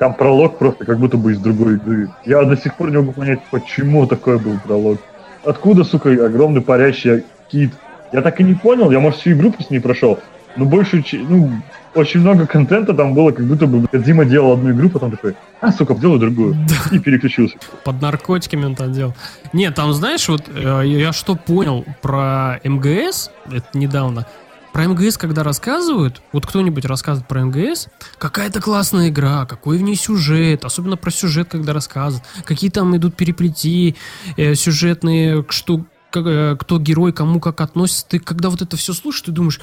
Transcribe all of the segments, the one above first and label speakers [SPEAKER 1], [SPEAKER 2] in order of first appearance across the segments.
[SPEAKER 1] Там пролог просто как будто бы из другой игры. Я до сих пор не могу понять, почему такой был пролог. Откуда, сука, огромный парящий кит? Я так и не понял, я, может, всю игру просто не прошел. Но больше, ну, очень много контента там было, как будто бы Кадзима делал одну игру, потом такой, а, сука, сделаю другую. И переключился.
[SPEAKER 2] Под наркотиками он там делал. Нет, там, знаешь, вот э, я что понял про МГС, это недавно, про МГС, когда рассказывают, вот кто-нибудь рассказывает про МГС, какая-то классная игра, какой в ней сюжет, особенно про сюжет, когда рассказывают, какие там идут переплети э, сюжетные, что, как, э, кто герой, кому как относится. Ты когда вот это все слушаешь, ты думаешь,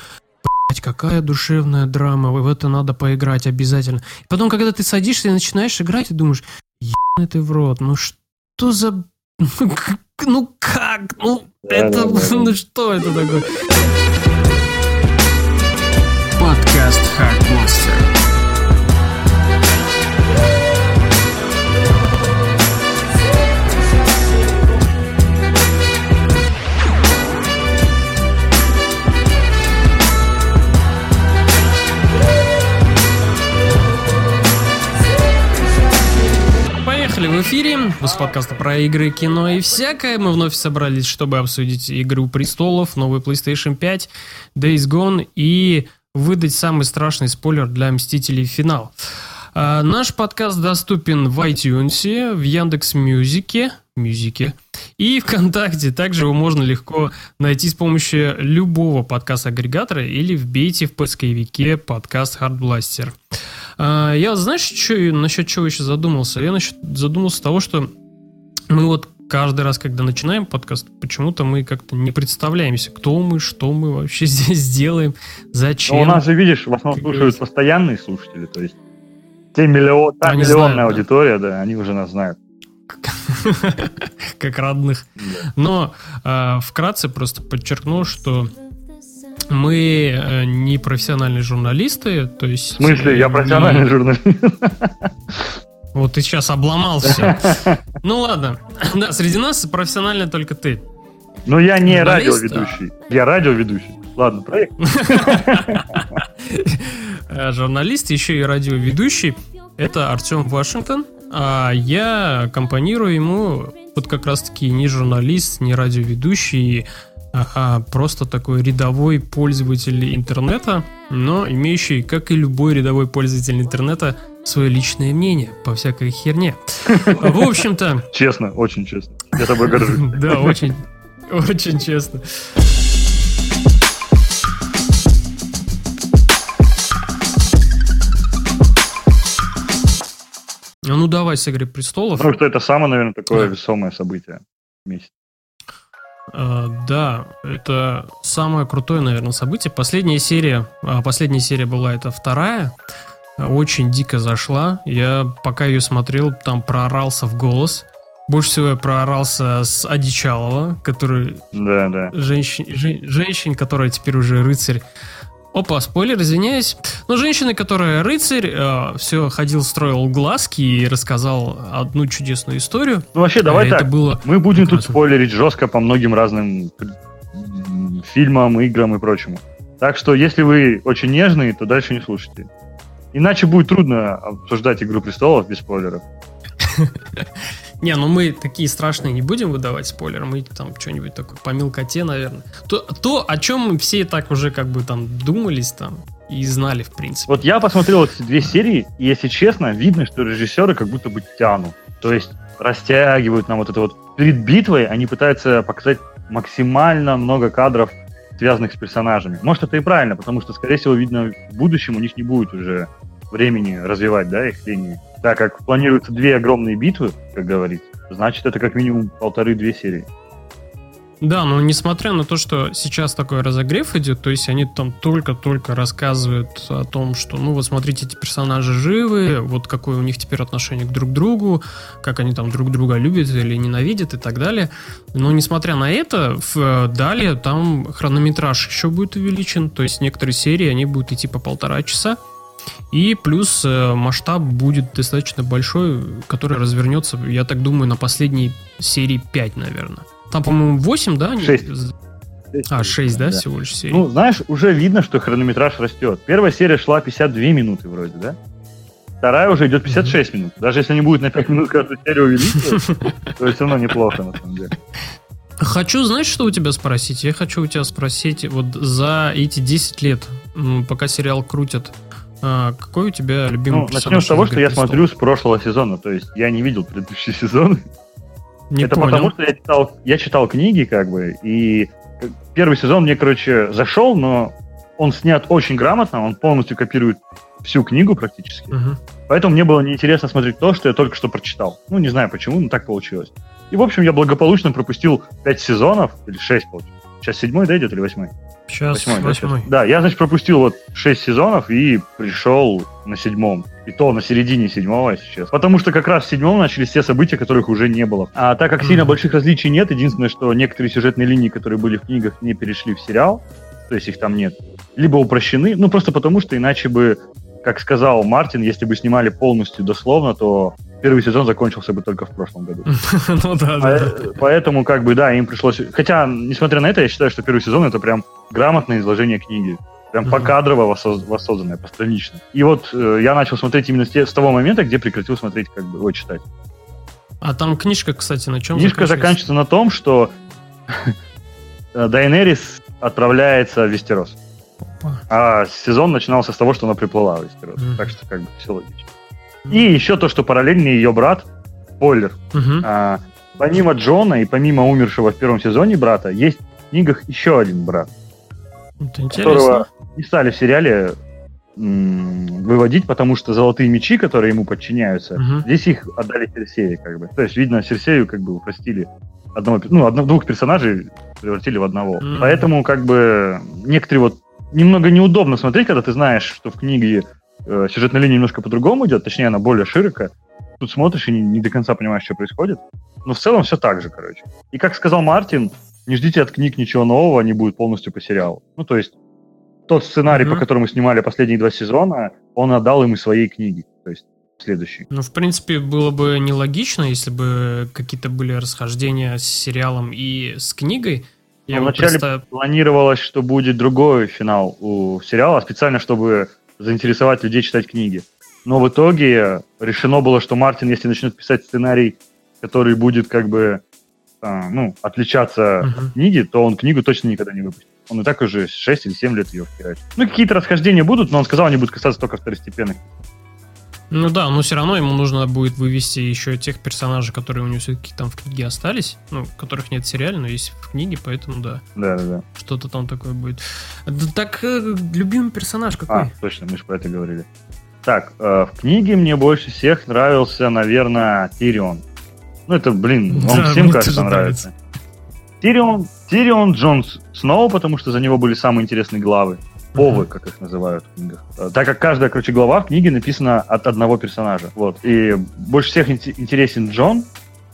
[SPEAKER 2] блять, какая душевная драма, в это надо поиграть обязательно. И потом, когда ты садишься и начинаешь играть, ты думаешь, ебаный ты в рот, ну что за... Ну как? Ну это... Ну что это такое? Подкаст Hackmaster. Поехали в эфире. С подкаста про игры, кино и всякое. Мы вновь собрались, чтобы обсудить Игру Престолов, новый PlayStation 5, Days Gone и выдать самый страшный спойлер для Мстителей Финал. А, наш подкаст доступен в iTunes, в Яндекс Мьюзике, Мюзике и ВКонтакте. Также его можно легко найти с помощью любого подкаст-агрегатора или вбейте в поисковике подкаст Hardblaster. А, я, знаешь, что, насчет чего еще задумался? Я насчет, задумался того, что мы вот каждый раз, когда начинаем подкаст, почему-то мы как-то не представляемся, кто мы, что мы вообще здесь делаем, зачем.
[SPEAKER 1] Но у нас же, видишь, в основном слушают постоянные слушатели, то есть те миллион, та они миллионная знают, аудитория, да. да, они уже нас знают.
[SPEAKER 2] Как родных. Но э, вкратце просто подчеркну, что мы э, не профессиональные журналисты, то есть...
[SPEAKER 1] В смысле? Я профессиональный не... журналист.
[SPEAKER 2] Вот ты сейчас обломался. Ну ладно. Да, среди нас профессиональный только ты.
[SPEAKER 1] Ну я не радиоведущий. Я радиоведущий. Ладно, проект.
[SPEAKER 2] Журналист, еще и радиоведущий. Это Артем Вашингтон. А я компонирую ему вот как раз-таки не журналист, не радиоведущий, а просто такой рядовой пользователь интернета, но имеющий, как и любой рядовой пользователь интернета, свое личное мнение по всякой херне. В общем-то...
[SPEAKER 1] Честно, очень честно. Я тобой горжусь.
[SPEAKER 2] Да, очень, очень честно. Ну давай с «Игры престолов».
[SPEAKER 1] Потому что это самое, наверное, такое весомое событие в месяце.
[SPEAKER 2] Uh, да, это самое крутое, наверное, событие. Последняя серия, а, последняя серия была это вторая, очень дико зашла. Я пока ее смотрел, там проорался в голос. Больше всего я проорался с Одичалова, который...
[SPEAKER 1] Да, да.
[SPEAKER 2] Женщин, жен, женщин, которая теперь уже рыцарь Опа, спойлер, извиняюсь. Но женщина, которая рыцарь, э, все ходил, строил глазки и рассказал одну чудесную историю.
[SPEAKER 1] Ну вообще, давай а так. Это было Мы будем прекрасно. тут спойлерить жестко по многим разным фильмам, играм и прочему. Так что, если вы очень нежные, то дальше не слушайте. Иначе будет трудно обсуждать «Игру престолов» без спойлеров.
[SPEAKER 2] Не, ну мы такие страшные не будем выдавать спойлеры, мы там что-нибудь такое по мелкоте, наверное. То, то, о чем мы все так уже как бы там думались там и знали, в принципе.
[SPEAKER 1] Вот я посмотрел эти две серии, и, если честно, видно, что режиссеры как будто бы тянут. То есть растягивают нам вот это вот. Перед битвой они пытаются показать максимально много кадров, связанных с персонажами. Может, это и правильно, потому что, скорее всего, видно, в будущем у них не будет уже времени развивать, да, их линии так как планируются две огромные битвы, как говорится, значит, это как минимум полторы-две серии.
[SPEAKER 2] Да, но несмотря на то, что сейчас такой разогрев идет, то есть они там только-только рассказывают о том, что, ну вот смотрите, эти персонажи живы, вот какое у них теперь отношение к друг другу, как они там друг друга любят или ненавидят и так далее. Но несмотря на это, в, далее там хронометраж еще будет увеличен, то есть некоторые серии, они будут идти по полтора часа, и плюс э, масштаб будет достаточно большой, который развернется, я так думаю, на последней серии 5, наверное. Там, по-моему, 8, да?
[SPEAKER 1] 6.
[SPEAKER 2] А, 6, да, да, всего лишь серий?
[SPEAKER 1] Ну, знаешь, уже видно, что хронометраж растет. Первая серия шла 52 минуты вроде, да? Вторая уже идет 56 минут. Даже если они будут на 5 минут каждую серию увеличивать, то все равно неплохо, на самом деле.
[SPEAKER 2] Хочу, знаешь, что у тебя спросить? Я хочу у тебя спросить, вот за эти 10 лет, пока сериал крутят, а, какой у тебя любимый ну,
[SPEAKER 1] Начнем с того, что я смотрю с прошлого сезона, то есть я не видел предыдущий сезон. Не Это понял. потому, что я читал, я читал книги, как бы, и первый сезон мне, короче, зашел, но он снят очень грамотно, он полностью копирует всю книгу практически. Угу. Поэтому мне было неинтересно смотреть то, что я только что прочитал. Ну, не знаю почему, но так получилось. И, в общем, я благополучно пропустил 5 сезонов, или 6, получается. Сейчас седьмой, да, идет, или восьмой?
[SPEAKER 2] Сейчас восьмой. восьмой.
[SPEAKER 1] Да, я, значит, пропустил вот 6 сезонов и пришел на седьмом. И то на середине седьмого сейчас. Потому что как раз в седьмом начались все события, которых уже не было. А так как mm-hmm. сильно больших различий нет, единственное, что некоторые сюжетные линии, которые были в книгах, не перешли в сериал, то есть их там нет, либо упрощены, ну просто потому, что иначе бы как сказал Мартин, если бы снимали полностью дословно, то первый сезон закончился бы только в прошлом году. Ну да, да. Поэтому, как бы, да, им пришлось... Хотя, несмотря на это, я считаю, что первый сезон это прям грамотное изложение книги. Прям покадрово воссозданное, постранично. И вот э, я начал смотреть именно с того момента, где прекратил смотреть, как бы, ой, читать.
[SPEAKER 2] А там книжка, кстати, на чем
[SPEAKER 1] Книжка заканчивается на том, что Дайнерис отправляется в Вестерос. А сезон начинался с того, что она приплыла в Вестерос. Mm-hmm. Так что как бы все логично. И еще то, что параллельно ее брат, спойлер, mm-hmm. а, помимо Джона и помимо умершего в первом сезоне брата, есть в книгах еще один брат. Это которого не стали в сериале м- выводить, потому что золотые мечи, которые ему подчиняются, mm-hmm. здесь их отдали Серсею, как бы. То есть, видно, Серсею как бы упростили одного, ну, одно, двух персонажей превратили в одного. Mm-hmm. Поэтому, как бы, некоторые вот немного неудобно смотреть, когда ты знаешь, что в книге э, сюжетная линия немножко по-другому идет, точнее, она более широко. Тут смотришь и не, не до конца понимаешь, что происходит. Но в целом все так же, короче. И как сказал Мартин, не ждите от книг ничего нового, они будут полностью по сериалу. Ну, то есть, тот сценарий, mm-hmm. по которому снимали последние два сезона, он отдал им из своей книги. То есть, следующий.
[SPEAKER 2] Ну, в принципе, было бы нелогично, если бы какие-то были расхождения с сериалом и с книгой.
[SPEAKER 1] Я вначале просто... планировалось, что будет другой финал у сериала, специально, чтобы заинтересовать людей читать книги. Но в итоге решено было, что Мартин, если начнет писать сценарий, который будет как бы а, ну, отличаться uh-huh. от книги, то он книгу точно никогда не выпустит. Он и так уже 6 или 7 лет ее втирает. Ну, какие-то расхождения будут, но он сказал, они будут касаться только второстепенных
[SPEAKER 2] ну да, но все равно ему нужно будет вывести еще тех персонажей, которые у него все-таки там в книге остались, ну, которых нет в сериале, но есть в книге, поэтому да.
[SPEAKER 1] Да, да, да.
[SPEAKER 2] Что-то там такое будет. Да, так, э, любимый персонаж какой? А,
[SPEAKER 1] точно, мы же про это говорили. Так, э, в книге мне больше всех нравился, наверное, Тирион. Ну, это, блин, он да, всем, кажется, нравится. нравится. Тирион, Тирион Джон Сноу, потому что за него были самые интересные главы повы, как их называют в книгах. Э, так как каждая, короче, глава в книге написана от одного персонажа. Вот. И больше всех интересен Джон,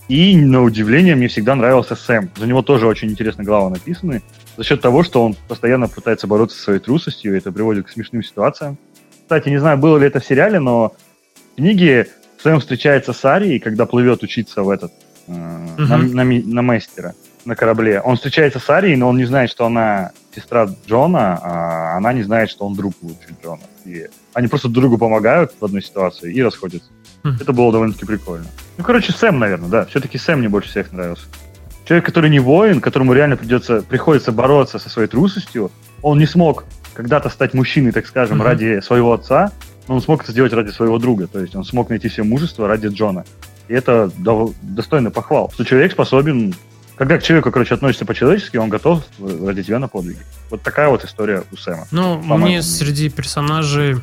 [SPEAKER 1] и, на удивление, мне всегда нравился Сэм. За него тоже очень интересные главы написаны. За счет того, что он постоянно пытается бороться со своей трусостью, и это приводит к смешным ситуациям. Кстати, не знаю, было ли это в сериале, но в книге Сэм встречается с Арией, когда плывет учиться в этот, э, uh-huh. на, на, на мастера на корабле. Он встречается с Арией, но он не знает, что она сестра Джона, а она не знает, что он друг лучше Джона. И они просто друг другу помогают в одной ситуации и расходятся. Mm. Это было довольно-таки прикольно. Ну, короче, Сэм, наверное, да. Все-таки Сэм мне больше всех нравился. Человек, который не воин, которому реально придется, приходится бороться со своей трусостью, он не смог когда-то стать мужчиной, так скажем, mm-hmm. ради своего отца, но он смог это сделать ради своего друга. То есть он смог найти себе мужество ради Джона. И это достойно похвал, что человек способен когда к человеку, короче, относится по-человечески, он готов ради тебя на подвиги. Вот такая вот история у Сэма.
[SPEAKER 2] Ну, мне среди персонажей...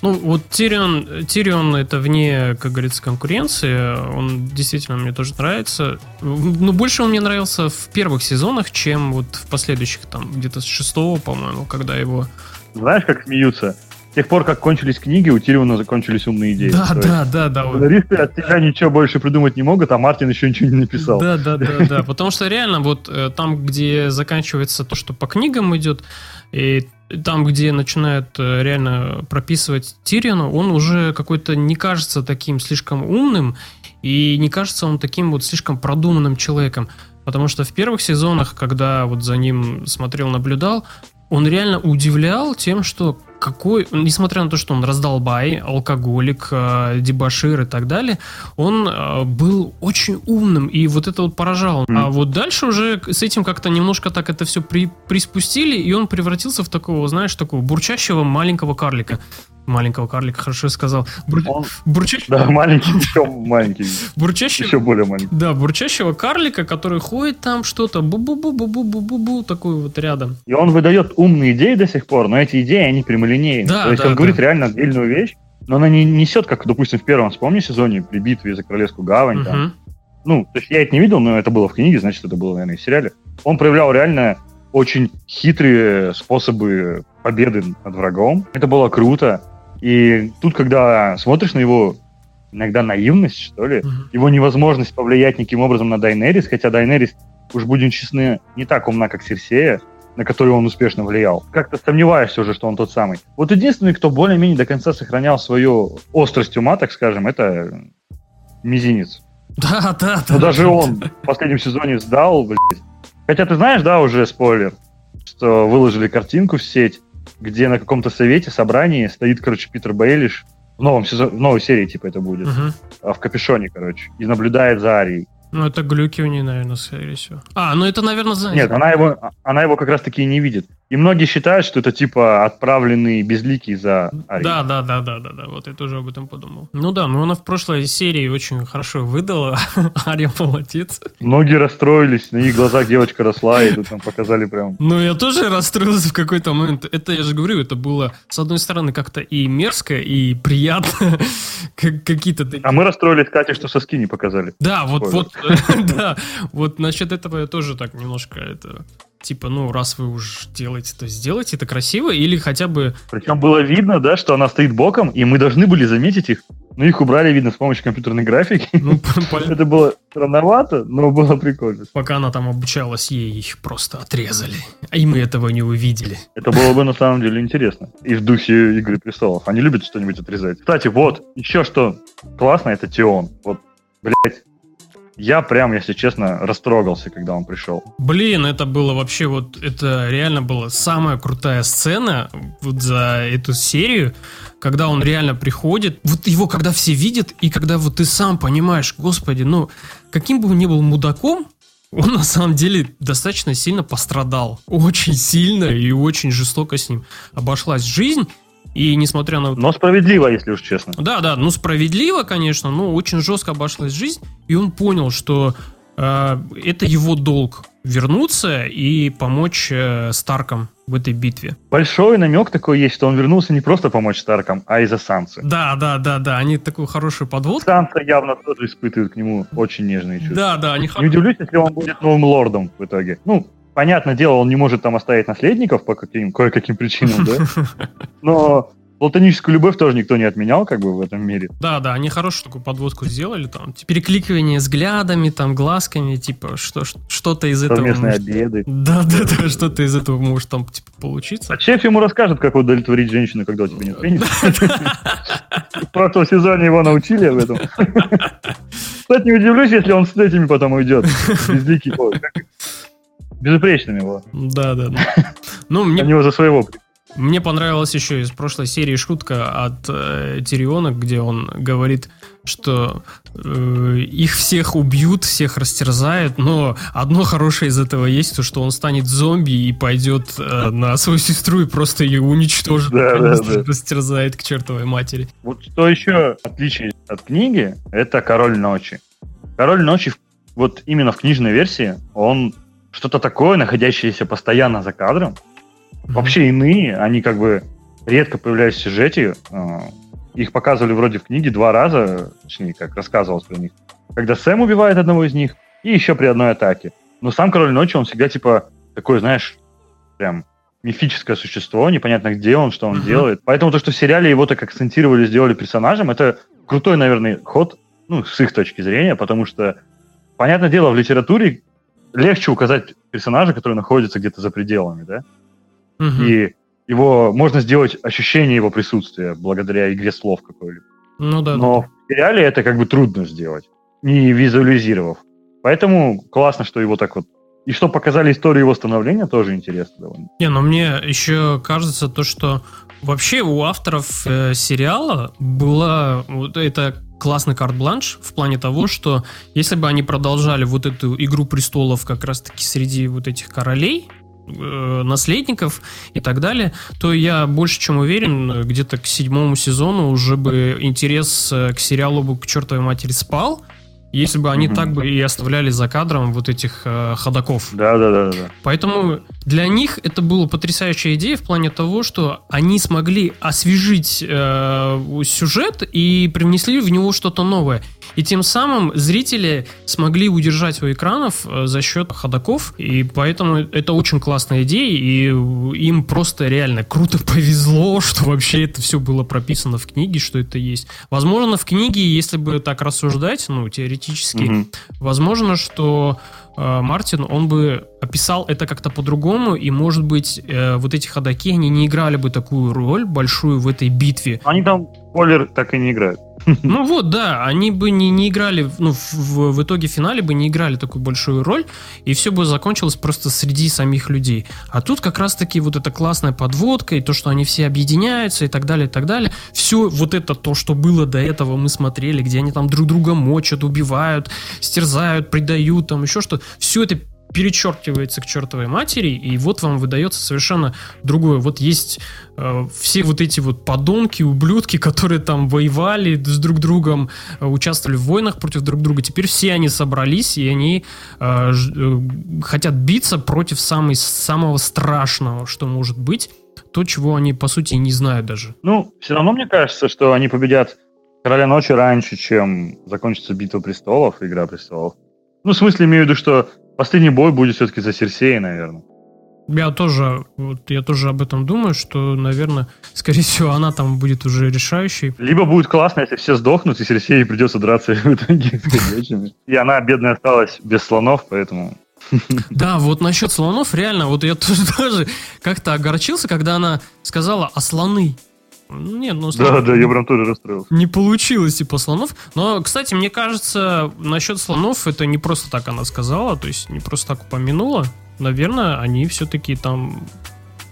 [SPEAKER 2] Ну, вот Тирион, Тирион это вне, как говорится, конкуренции. Он действительно мне тоже нравится. Но больше он мне нравился в первых сезонах, чем вот в последующих, там, где-то с шестого, по-моему, когда его...
[SPEAKER 1] Знаешь, как смеются? С тех пор, как кончились книги, у Тириона закончились умные идеи.
[SPEAKER 2] Да, То да, да, да.
[SPEAKER 1] Сценаристы от тебя ничего больше придумать не могут, а Мартин еще ничего не написал.
[SPEAKER 2] Да, да, да, да. Потому что реально вот э, там, где заканчивается то, что по книгам идет, и там, где начинают э, реально прописывать Тириона, он уже какой-то не кажется таким слишком умным, и не кажется он таким вот слишком продуманным человеком. Потому что в первых сезонах, когда вот за ним смотрел, наблюдал, он реально удивлял тем, что какой, несмотря на то, что он раздолбай, алкоголик, э, дебашир и так далее, он э, был очень умным, и вот это вот поражало. Mm. А вот дальше уже с этим как-то немножко так это все при, приспустили, и он превратился в такого, знаешь, такого бурчащего маленького карлика маленького карлика, хорошо сказал.
[SPEAKER 1] Бур... Он... Бурчащего... Да, маленький, еще маленький.
[SPEAKER 2] Бурчащего...
[SPEAKER 1] Еще более маленький.
[SPEAKER 2] Да, бурчащего карлика, который ходит там что-то, бу-бу-бу-бу-бу-бу-бу, такой вот рядом.
[SPEAKER 1] И он выдает умные идеи до сих пор, но эти идеи, они прямолинейные. Да, То есть да, он да. говорит реально отдельную вещь, но она не несет, как, допустим, в первом, вспомни, сезоне при битве за Королевскую гавань. Угу. Там. Ну, то есть я это не видел, но это было в книге, значит, это было, наверное, в сериале. Он проявлял реально очень хитрые способы победы над врагом. Это было круто. И тут, когда смотришь на его иногда наивность, что ли, uh-huh. его невозможность повлиять никаким образом на Дайнерис, хотя Дайнерис, уж будем честны, не так умна, как Серсея, на которую он успешно влиял. Как-то сомневаешься уже, что он тот самый. Вот единственный, кто более-менее до конца сохранял свою острость ума, так скажем, это Мизинец.
[SPEAKER 2] Да, да,
[SPEAKER 1] да. Но даже да, он в последнем сезоне сдал, блядь. Хотя ты знаешь, да, уже спойлер, что выложили картинку в сеть, где на каком-то совете, собрании стоит, короче, Питер Бейлиш, в, новом сезон, в новой серии, типа, это будет, uh-huh. в капюшоне, короче, и наблюдает за Арией.
[SPEAKER 2] Ну, это глюки у нее, наверное, скорее всего. А, ну это, наверное,
[SPEAKER 1] за... Нет, она его, она его как раз-таки и не видит. И многие считают, что это типа отправленный безликий за
[SPEAKER 2] Ари. Да, да, да, да, да, да. Вот я тоже об этом подумал. Ну да, ну она в прошлой серии очень хорошо выдала. Ария молодец.
[SPEAKER 1] Многие расстроились, на их глазах девочка росла, и тут нам показали прям.
[SPEAKER 2] Ну я тоже расстроился в какой-то момент. Это, я же говорю, это было, с одной стороны, как-то и мерзко, и приятно. Какие-то такие...
[SPEAKER 1] А мы расстроились, Катя, что соски не показали.
[SPEAKER 2] Да, вот, вот, да, вот насчет этого я тоже так немножко это типа, ну, раз вы уж делаете, то сделайте это красиво, или хотя бы...
[SPEAKER 1] Причем было видно, да, что она стоит боком, и мы должны были заметить их, но их убрали, видно, с помощью компьютерной графики. Ну, это было странновато, но было прикольно.
[SPEAKER 2] Пока она там обучалась, ей их просто отрезали, а и мы этого не увидели.
[SPEAKER 1] Это было бы на самом деле интересно. И в духе Игры Престолов. Они любят что-нибудь отрезать. Кстати, вот, еще что классно, это Тион. Вот, блять, я прям, если честно, растрогался, когда он пришел.
[SPEAKER 2] Блин, это было вообще вот, это реально была самая крутая сцена вот за эту серию, когда он реально приходит, вот его когда все видят, и когда вот ты сам понимаешь, господи, ну, каким бы он ни был мудаком, он на самом деле достаточно сильно пострадал. Очень сильно и очень жестоко с ним обошлась жизнь. И несмотря на...
[SPEAKER 1] Но справедливо, если уж честно.
[SPEAKER 2] Да, да, ну справедливо, конечно, но очень жестко обошлась жизнь. И он понял, что э, это его долг вернуться и помочь э, Старкам в этой битве.
[SPEAKER 1] Большой намек такой есть, что он вернулся не просто помочь Старкам, а из-за Сансы.
[SPEAKER 2] Да, да, да, да, они такую хорошую подводку.
[SPEAKER 1] Санса явно тоже испытывает к нему очень нежные чувства.
[SPEAKER 2] Да, да, они
[SPEAKER 1] Не удивлюсь, если он будет новым лордом в итоге. Ну, понятное дело, он не может там оставить наследников по каким, кое-каким причинам, да? Но платоническую любовь тоже никто не отменял, как бы, в этом мире.
[SPEAKER 2] Да, да, они хорошую такую подводку сделали, там, типа, перекликивание взглядами, там, глазками, типа, что, что-то из этого...
[SPEAKER 1] Совместные может... обеды.
[SPEAKER 2] Да, да, да, что-то из этого может там, типа, получиться.
[SPEAKER 1] А шеф ему расскажет, как удовлетворить женщину, когда у тебя нет пениса. В прошлом сезоне его научили об этом. Кстати, не удивлюсь, если он с этими потом уйдет. Безликий безупречным его.
[SPEAKER 2] Да, да. Ну, мне...
[SPEAKER 1] Они его за своего
[SPEAKER 2] мне понравилась еще из прошлой серии шутка от э, Тириона, где он говорит, что э, их всех убьют, всех растерзают, но одно хорошее из этого есть, то что он станет зомби и пойдет э, на свою сестру и просто ее уничтожит, да, да, да. растерзает к чертовой матери.
[SPEAKER 1] Вот что еще отличие от книги, это Король Ночи. Король Ночи, вот именно в книжной версии, он что-то такое, находящееся постоянно за кадром. Mm-hmm. Вообще иные, они как бы редко появляются в сюжете. А, их показывали вроде в книге два раза, точнее, как рассказывалось про них. Когда Сэм убивает одного из них, и еще при одной атаке. Но сам Король Ночи, он всегда типа такой, знаешь, прям мифическое существо, непонятно где он, что он uh-huh. делает. Поэтому то, что в сериале его так акцентировали, сделали персонажем, это крутой, наверное, ход, ну, с их точки зрения, потому что, понятное дело, в литературе легче указать персонажа, который находится где-то за пределами, да? Угу. И его можно сделать ощущение его присутствия благодаря игре слов какой-либо.
[SPEAKER 2] Ну да.
[SPEAKER 1] Но
[SPEAKER 2] да.
[SPEAKER 1] в реале это как бы трудно сделать, не визуализировав. Поэтому классно, что его так вот И что показали историю его становления, тоже интересно довольно.
[SPEAKER 2] Не, но мне еще кажется то, что вообще у авторов э, сериала была вот это классный карт-бланш в плане того, что если бы они продолжали вот эту «Игру престолов» как раз-таки среди вот этих королей, э, наследников и так далее, то я больше чем уверен, где-то к седьмому сезону уже бы интерес э, к сериалу бы к чертовой матери спал, если бы они mm так бы и оставляли за кадром вот этих э, ходаков.
[SPEAKER 1] Да, да, да, да.
[SPEAKER 2] Поэтому для них это была потрясающая идея в плане того, что они смогли освежить э, сюжет и привнесли в него что-то новое. И тем самым зрители смогли удержать у экранов э, за счет ходаков, и поэтому это очень классная идея, и им просто реально круто повезло, что вообще это все было прописано в книге, что это есть. Возможно, в книге, если бы так рассуждать, ну, теоретически. Угу. Возможно, что э, Мартин, он бы описал это как-то по-другому, и, может быть, э, вот эти ходаки, они не играли бы такую роль большую в этой битве.
[SPEAKER 1] Они там, спойлер, так и не играют.
[SPEAKER 2] Ну вот, да, они бы не, не играли, ну, в, в итоге финале бы не играли такую большую роль, и все бы закончилось просто среди самих людей. А тут как раз-таки вот эта классная подводка, и то, что они все объединяются, и так далее, и так далее. Все вот это то, что было до этого, мы смотрели, где они там друг друга мочат, убивают, стерзают, предают, там еще что-то. Все это перечеркивается к чертовой матери, и вот вам выдается совершенно другое. Вот есть э, все вот эти вот подонки, ублюдки, которые там воевали с друг другом, э, участвовали в войнах против друг друга. Теперь все они собрались, и они э, э, хотят биться против самой, самого страшного, что может быть. То, чего они, по сути, не знают даже.
[SPEAKER 1] Ну, все равно мне кажется, что они победят Короля Ночи раньше, чем закончится Битва Престолов, Игра Престолов. Ну, в смысле, имею в виду, что Последний бой будет все-таки за Серсея, наверное.
[SPEAKER 2] Я тоже, вот я тоже об этом думаю, что, наверное, скорее всего, она там будет уже решающей.
[SPEAKER 1] Либо будет классно, если все сдохнут, и Серсею придется драться в итоге с ходячими. И она, бедная, осталась без слонов, поэтому...
[SPEAKER 2] Да, вот насчет слонов, реально, вот я тоже, тоже как-то огорчился, когда она сказала, а слоны?
[SPEAKER 1] Нет, ну... Да, да, я прям тоже расстроился.
[SPEAKER 2] Не получилось, типа, слонов. Но, кстати, мне кажется, насчет слонов это не просто так она сказала, то есть не просто так упомянула. Наверное, они все-таки там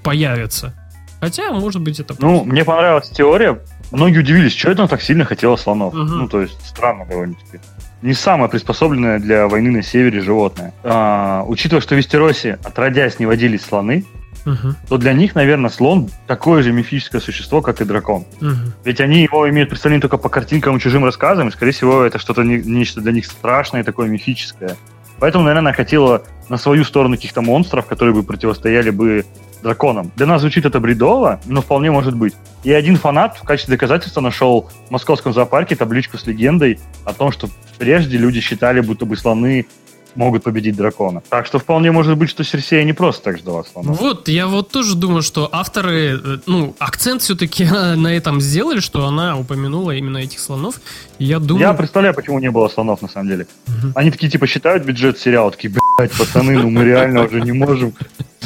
[SPEAKER 2] появятся. Хотя, может быть, это...
[SPEAKER 1] Ну, мне понравилась теория. Многие удивились, что это она так сильно хотела слонов. Угу. Ну, то есть, странно довольно-таки. Не самое приспособленное для войны на севере животное. А, учитывая, что в Вестеросе отродясь не водились слоны, угу. то для них, наверное, слон такое же мифическое существо, как и дракон. Угу. Ведь они его имеют представление только по картинкам и чужим рассказам, и, скорее всего, это что-то не, нечто для них страшное, такое мифическое. Поэтому, наверное, она хотела на свою сторону каких-то монстров, которые бы противостояли бы драконам. Для нас звучит это бредово, но вполне может быть. И один фанат в качестве доказательства нашел в московском зоопарке табличку с легендой о том, что прежде люди считали, будто бы слоны могут победить дракона. Так что вполне может быть, что Серсея не просто так ждала слонов.
[SPEAKER 2] Вот, я вот тоже думаю, что авторы, э, ну, акцент все-таки на этом сделали, что она упомянула именно этих слонов. Я думаю...
[SPEAKER 1] Я представляю, почему не было слонов, на самом деле. Угу. Они такие, типа, считают бюджет сериала, такие, блядь, пацаны, ну мы реально уже не можем.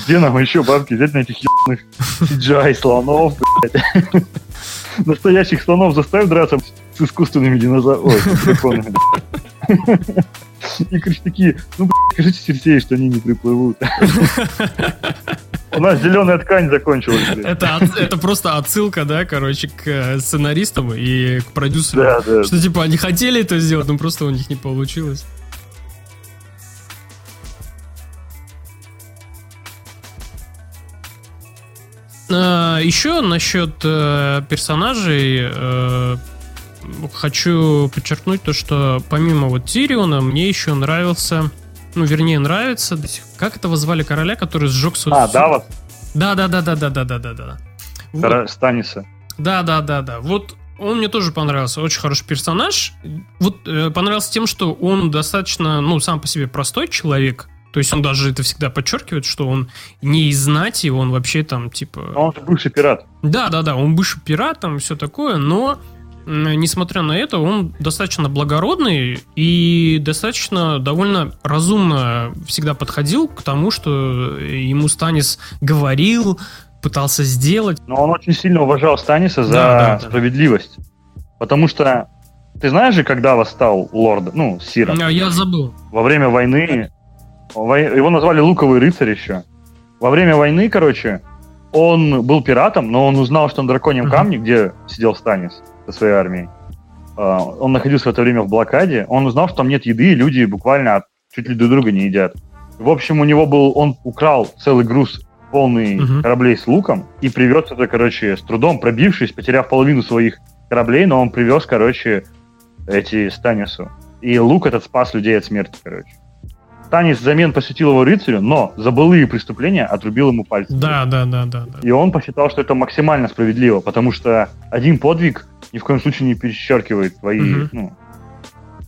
[SPEAKER 1] Где нам еще бабки взять на этих ебаных CGI слонов, блядь? Настоящих слонов заставь драться с искусственными динозаврами. И, короче, такие, ну, блядь, скажите Серсею, что они не приплывут. У нас зеленая ткань закончилась.
[SPEAKER 2] Это, это просто отсылка, да, короче, к э, сценаристам и к продюсерам.
[SPEAKER 1] Да, да.
[SPEAKER 2] Что, типа, они хотели это сделать, но просто у них не получилось. А, еще насчет э, персонажей э, хочу подчеркнуть то, что помимо вот Тириона, мне еще нравился, ну, вернее, нравится, как этого звали короля, который сжег свой...
[SPEAKER 1] А, Давос?
[SPEAKER 2] Да, да, да, да, да, да, да, да, да.
[SPEAKER 1] Вот. Станиса.
[SPEAKER 2] Да, да, да, да. Вот он мне тоже понравился. Очень хороший персонаж. Вот э, понравился тем, что он достаточно, ну, сам по себе простой человек. То есть он даже это всегда подчеркивает, что он не из знати, он вообще там, типа...
[SPEAKER 1] А он же бывший пират.
[SPEAKER 2] Да, да, да, он бывший пират, там все такое, но несмотря на это, он достаточно благородный и достаточно довольно разумно всегда подходил к тому, что ему Станис говорил, пытался сделать.
[SPEAKER 1] Но он очень сильно уважал Станиса за да, да, справедливость. Да. Потому что ты знаешь же, когда восстал лорд, ну, Сира?
[SPEAKER 2] Я забыл.
[SPEAKER 1] Во время войны Его назвали Луковый рыцарь еще. Во время войны, короче, он был пиратом, но он узнал, что на драконьем камне, где сидел Станис своей армией, а, он находился в это время в блокаде, он узнал, что там нет еды, и люди буквально чуть ли друг друга не едят. В общем, у него был, он украл целый груз полный uh-huh. кораблей с луком и привез это, короче, с трудом пробившись, потеряв половину своих кораблей, но он привез, короче, эти Станису. И лук этот спас людей от смерти, короче. Станис взамен посетил его рыцарю, но за былые преступления отрубил ему пальцы.
[SPEAKER 2] Да, да, да, да, да.
[SPEAKER 1] И он посчитал, что это максимально справедливо, потому что один подвиг ни в коем случае не перечеркивает твои, угу. ну,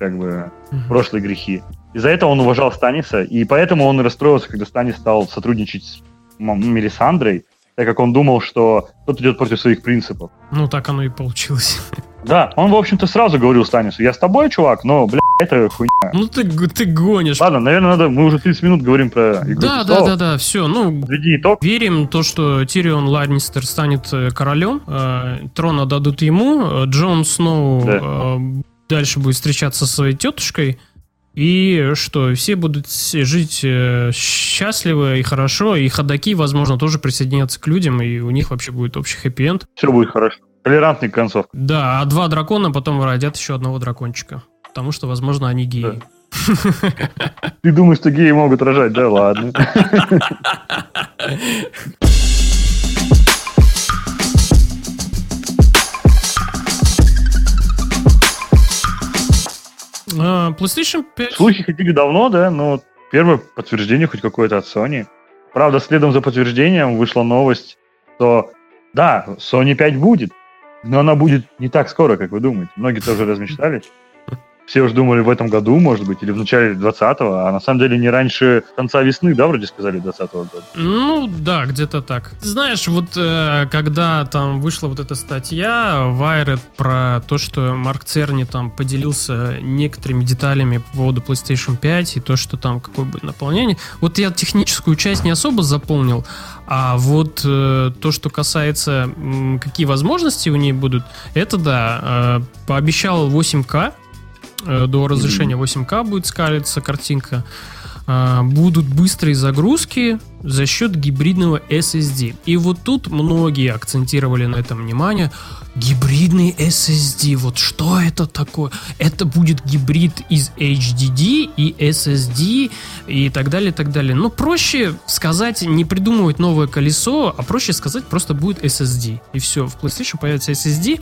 [SPEAKER 1] как бы, угу. прошлые грехи. Из-за этого он уважал Станиса, и поэтому он и расстроился, когда Станис стал сотрудничать с Мелисандрой, так как он думал, что тот идет против своих принципов.
[SPEAKER 2] Ну, так оно и получилось.
[SPEAKER 1] Да, он, в общем-то, сразу говорил Станису, я с тобой, чувак, но, бля, это хуйня.
[SPEAKER 2] Ну, ты, ты гонишь.
[SPEAKER 1] Ладно, наверное, надо, мы уже 30 минут говорим про
[SPEAKER 2] игру Да, да, да, да, все, ну,
[SPEAKER 1] Веди итог.
[SPEAKER 2] верим то, что Тирион Ларнистер станет э, королем, э, трон отдадут ему, э, Джон Сноу да. э, дальше будет встречаться со своей тетушкой, и что, все будут жить э, счастливо и хорошо, и ходаки, возможно, тоже присоединятся к людям, и у них вообще будет общий хэппи-энд.
[SPEAKER 1] Все будет хорошо. Толерантный концов.
[SPEAKER 2] Да, а два дракона потом родят еще одного дракончика. Потому что, возможно, они геи.
[SPEAKER 1] Да. Ты думаешь, что геи могут рожать? Да ладно.
[SPEAKER 2] А, PlayStation 5.
[SPEAKER 1] Слухи ходили давно, да, но первое подтверждение хоть какое-то от Sony. Правда, следом за подтверждением вышла новость, что да, Sony 5 будет, но она будет не так скоро, как вы думаете. Многие тоже размечтались все уже думали в этом году, может быть, или в начале 20-го, а на самом деле не раньше конца весны, да, вроде сказали, 20-го года?
[SPEAKER 2] Ну, да, где-то так. Знаешь, вот э, когда там вышла вот эта статья Wired про то, что Марк Церни там поделился некоторыми деталями по поводу PlayStation 5 и то, что там какое будет наполнение, вот я техническую часть не особо заполнил, а вот э, то, что касается, м, какие возможности у ней будут, это да, э, пообещал 8К, Э, до разрешения 8К будет скалиться картинка. А, будут быстрые загрузки за счет гибридного SSD. И вот тут многие акцентировали на этом внимание. Гибридный SSD, вот что это такое? Это будет гибрид из HDD и SSD и так далее, и так далее. Но проще сказать, не придумывать новое колесо, а проще сказать, просто будет SSD. И все, в PlayStation появится SSD,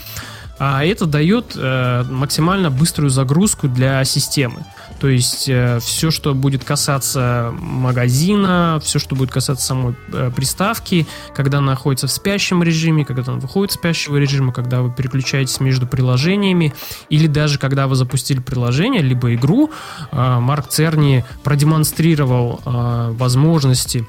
[SPEAKER 2] а это дает э, максимально быструю загрузку для системы. То есть э, все, что будет касаться магазина, все, что будет касаться самой э, приставки, когда она находится в спящем режиме, когда она выходит из спящего режима, когда вы переключаетесь между приложениями, или даже когда вы запустили приложение, либо игру, э, Марк Церни продемонстрировал э, возможности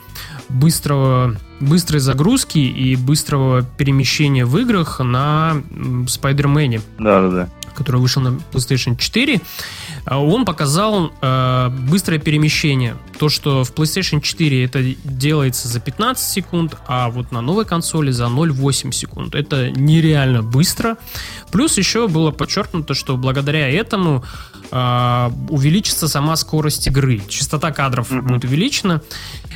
[SPEAKER 2] быстрого быстрой загрузки и быстрого перемещения в играх на Спайдермене.
[SPEAKER 1] Да, да, да.
[SPEAKER 2] Который вышел на PlayStation 4. А он показал э, быстрое перемещение. То, что в PlayStation 4 это делается за 15 секунд, а вот на новой консоли за 0,8 секунд. Это нереально быстро. Плюс еще было подчеркнуто, что благодаря этому увеличится сама скорость игры. Частота кадров mm-hmm. будет увеличена.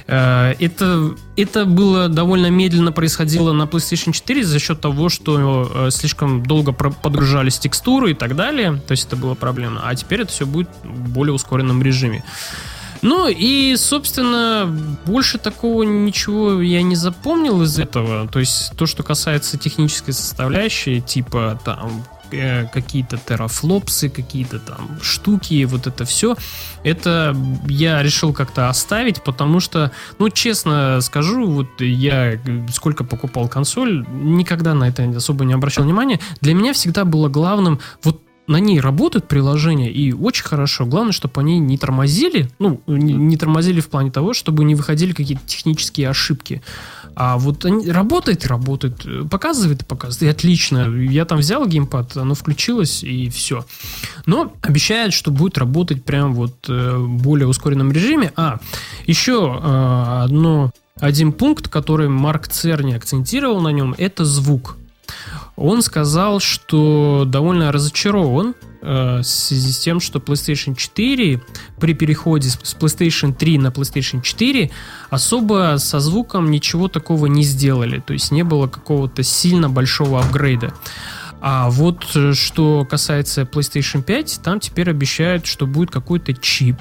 [SPEAKER 2] Э, это, это было довольно медленно происходило на PlayStation 4 за счет того, что э, слишком долго подгружались текстуры и так далее. То есть это было проблема. А теперь это все будет в более ускоренном режиме. Ну и, собственно, больше такого ничего я не запомнил из этого. То есть то, что касается технической составляющей, типа там Э, какие-то терафлопсы, какие-то там штуки, вот это все, это я решил как-то оставить, потому что, ну, честно скажу, вот я сколько покупал консоль, никогда на это особо не обращал внимания. Для меня всегда было главным вот на ней работают приложения, и очень хорошо. Главное, чтобы они не тормозили, ну, не, не тормозили в плане того, чтобы не выходили какие-то технические ошибки. А вот они работает и работает, показывает и показывает, и отлично. Я там взял геймпад, оно включилось, и все. Но обещает, что будет работать прям вот э, более ускоренном режиме. А, еще э, одно, один пункт, который Марк Церни акцентировал на нем, это звук он сказал, что довольно разочарован э, в связи с тем, что PlayStation 4 при переходе с PlayStation 3 на PlayStation 4 особо со звуком ничего такого не сделали. То есть не было какого-то сильно большого апгрейда. А вот э, что касается PlayStation 5, там теперь обещают, что будет какой-то чип,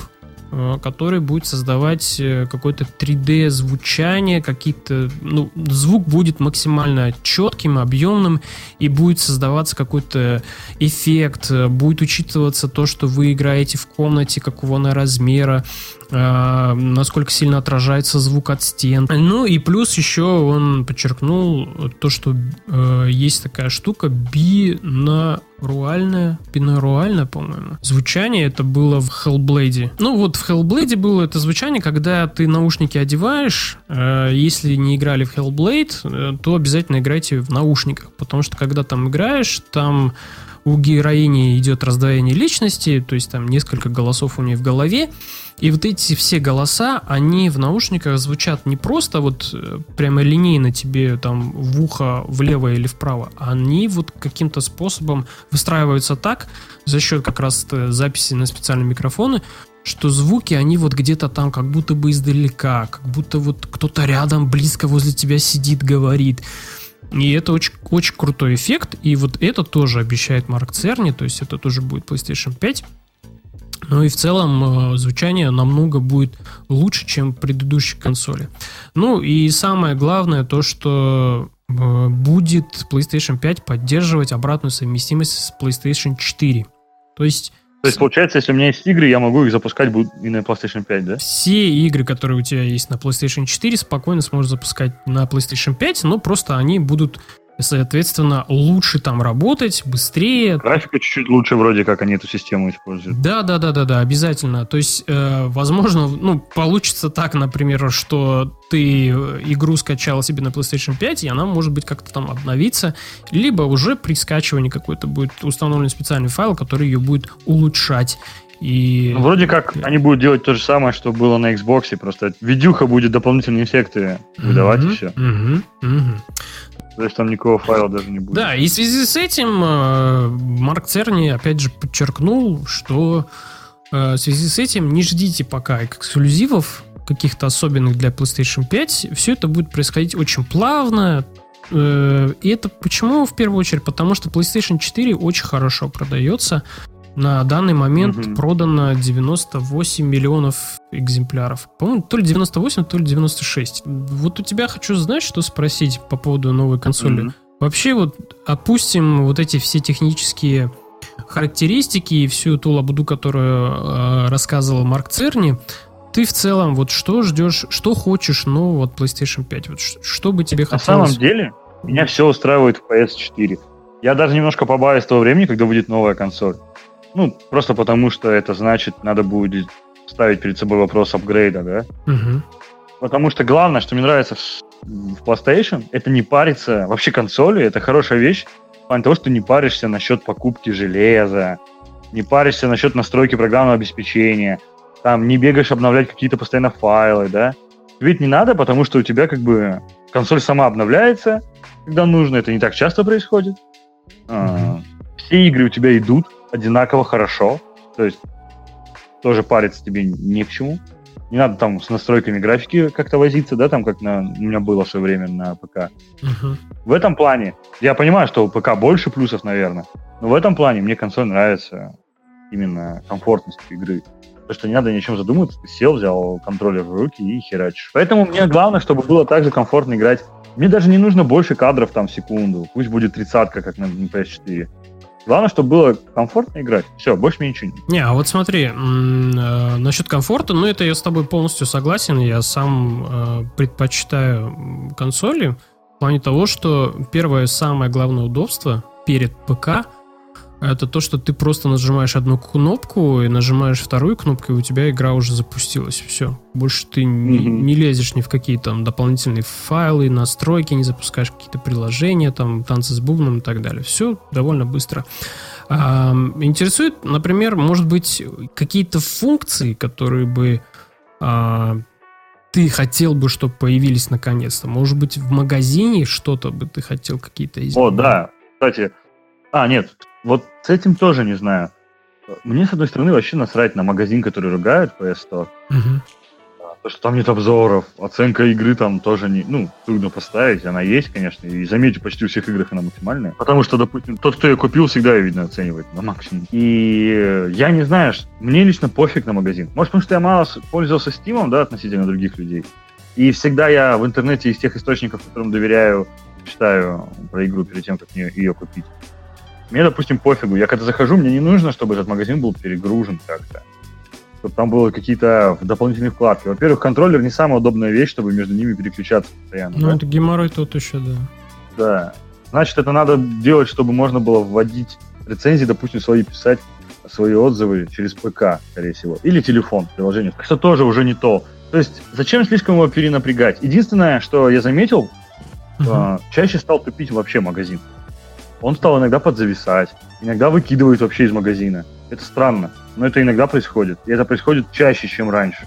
[SPEAKER 2] который будет создавать э, какое-то 3D звучание, какие-то, ну, звук будет максимально четким, объемным, и будет создаваться какой-то эффект, э, будет учитываться то, что вы играете в комнате, какого она размера, э, насколько сильно отражается звук от стен. Ну и плюс еще он подчеркнул то, что э, есть такая штука бинауальное, бинауальное, по-моему. Звучание это было в Hellblade. Ну вот в Hellblade было это звучание, когда ты наушники одеваешь, э, если не играли в Hellblade, э, то обязательно играйте в наушниках, потому что когда там играешь, там у героини идет раздвоение личности, то есть там несколько голосов у нее в голове, и вот эти все голоса, они в наушниках звучат не просто вот э, прямо линейно тебе там в ухо влево или вправо, они вот каким-то способом выстраиваются так, за счет как раз записи на специальные микрофоны, что звуки, они вот где-то там как будто бы издалека, как будто вот кто-то рядом близко возле тебя сидит, говорит. И это очень, очень крутой эффект. И вот это тоже обещает Марк Церни, то есть это тоже будет PlayStation 5. Ну и в целом э, звучание намного будет лучше, чем предыдущие консоли. Ну и самое главное то, что э, будет PlayStation 5 поддерживать обратную совместимость с PlayStation 4. То есть
[SPEAKER 1] то есть, получается, если у меня есть игры, я могу их запускать и на PlayStation 5, да?
[SPEAKER 2] Все игры, которые у тебя есть на PlayStation 4, спокойно сможешь запускать на PlayStation 5, но просто они будут соответственно, лучше там работать, быстрее.
[SPEAKER 1] Графика чуть-чуть лучше вроде как они эту систему используют.
[SPEAKER 2] Да, да, да, да, да, обязательно. То есть, э, возможно, ну, получится так, например, что ты игру скачал себе на PlayStation 5, и она может быть как-то там обновиться, либо уже при скачивании какой-то будет установлен специальный файл, который ее будет улучшать. И...
[SPEAKER 1] Ну, вроде как они будут делать то же самое, что было на Xbox, просто видюха будет дополнительные эффекты выдавать mm-hmm, и все. Mm-hmm, mm-hmm. То есть там никакого файла даже не будет.
[SPEAKER 2] Да, и в связи с этим э, Марк Церни опять же подчеркнул, что э, в связи с этим не ждите пока эксклюзивов каких-то особенных для PlayStation 5. Все это будет происходить очень плавно. Э, и это почему в первую очередь? Потому что PlayStation 4 очень хорошо продается. На данный момент угу. продано 98 миллионов экземпляров. По-моему, то ли 98, то ли 96. Вот у тебя хочу знать, что спросить по поводу новой консоли. Угу. Вообще вот опустим вот эти все технические характеристики и всю ту лабуду, которую э, рассказывал Марк Церни. Ты в целом вот что ждешь, что хочешь нового от PlayStation 5? Вот что бы тебе хотелось?
[SPEAKER 1] На самом деле, меня все устраивает в PS4. Я даже немножко побаюсь того времени, когда будет новая консоль. Ну, просто потому, что это значит, надо будет ставить перед собой вопрос апгрейда, да? Угу. Потому что главное, что мне нравится в, PlayStation, это не париться. Вообще консоли — это хорошая вещь. В плане того, что не паришься насчет покупки железа, не паришься насчет настройки программного обеспечения, там не бегаешь обновлять какие-то постоянно файлы, да? Ведь не надо, потому что у тебя как бы консоль сама обновляется, когда нужно, это не так часто происходит. Mm-hmm. все игры у тебя идут, одинаково хорошо. То есть тоже париться тебе не к чему. Не надо там с настройками графики как-то возиться, да, там как на, у меня было в свое время на ПК. Uh-huh. В этом плане, я понимаю, что у ПК больше плюсов, наверное, но в этом плане мне консоль нравится именно комфортность игры. То, что не надо ни о чем задумываться, ты сел, взял контроллер в руки и херачишь. Поэтому мне главное, чтобы было так же комфортно играть. Мне даже не нужно больше кадров там в секунду. Пусть будет тридцатка, как на PS4. Главное, чтобы было комфортно играть. Все, больше мне ничего
[SPEAKER 2] не. Не, а вот смотри, э, насчет комфорта, ну это я с тобой полностью согласен. Я сам э, предпочитаю консоли в плане того, что первое самое главное удобство перед ПК это то, что ты просто нажимаешь одну кнопку и нажимаешь вторую кнопку, и у тебя игра уже запустилась. Все. Больше ты mm-hmm. не, лезешь ни в какие там дополнительные файлы, настройки, не запускаешь какие-то приложения, там, танцы с бубном и так далее. Все довольно быстро. А, интересует, например, может быть, какие-то функции, которые бы а, ты хотел бы, чтобы появились наконец-то? Может быть, в магазине что-то бы ты хотел какие-то изменить?
[SPEAKER 1] О, да. Кстати, а, нет, вот с этим тоже не знаю. Мне, с одной стороны, вообще насрать на магазин, который ругают PS Store.
[SPEAKER 2] Мгм.
[SPEAKER 1] То, что там нет обзоров, оценка игры там тоже не, ну, трудно поставить, она есть, конечно, и заметьте, почти у всех играх она максимальная. Потому что, допустим, тот, кто ее купил, всегда ее, видно, оценивает на максимум. И я не знаю, мне лично пофиг на магазин. Может, потому что я мало пользовался Steam, да, относительно других людей. И всегда я в интернете из тех источников, которым доверяю, читаю про игру перед тем, как мне ее купить. Мне, допустим, пофигу. Я когда захожу, мне не нужно, чтобы этот магазин был перегружен как-то чтобы там было какие-то дополнительные вкладки. Во-первых, контроллер не самая удобная вещь, чтобы между ними переключаться постоянно.
[SPEAKER 2] Ну,
[SPEAKER 1] да?
[SPEAKER 2] это геморрой тот еще, да.
[SPEAKER 1] Да. Значит, это надо делать, чтобы можно было вводить рецензии, допустим, свои писать, свои отзывы через ПК, скорее всего. Или телефон, приложение. Что тоже уже не то. То есть, зачем слишком его перенапрягать? Единственное, что я заметил, а, чаще стал тупить вообще магазин. Он стал иногда подзависать, иногда выкидывает вообще из магазина. Это странно, но это иногда происходит. И это происходит чаще, чем раньше.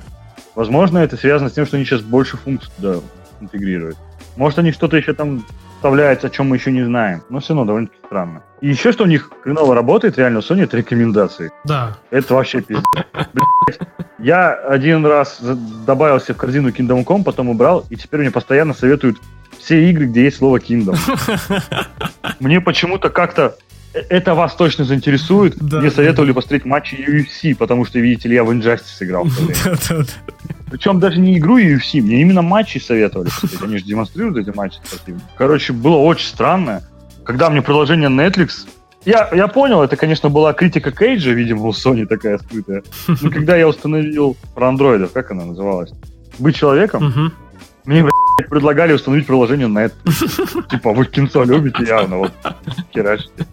[SPEAKER 1] Возможно, это связано с тем, что они сейчас больше функций туда интегрируют. Может, они что-то еще там вставляют, о чем мы еще не знаем. Но все равно довольно-таки странно. И еще что у них хреново работает, реально, у Sony, это рекомендации.
[SPEAKER 2] Да.
[SPEAKER 1] Это вообще пиздец. Я один раз за- добавил себе в корзину Kingdom Come, потом убрал, и теперь мне постоянно советуют все игры, где есть слово Kingdom. Мне почему-то как-то это вас точно заинтересует.
[SPEAKER 2] Да,
[SPEAKER 1] Мне
[SPEAKER 2] да,
[SPEAKER 1] советовали посмотреть матчи UFC, потому что, видите ли, я в Injustice играл. Причем даже не игру UFC, мне именно матчи советовали. Они же демонстрируют эти матчи спортивные. Короче, было очень странно. Когда мне приложение Netflix... Я, я понял, это, конечно, была критика Кейджа, видимо, у Sony такая скрытая. Но когда я установил про андроидов, как она называлась? Быть человеком, мне блядь, предлагали установить приложение Netflix. Типа, вы кинцо любите явно, вот херачите.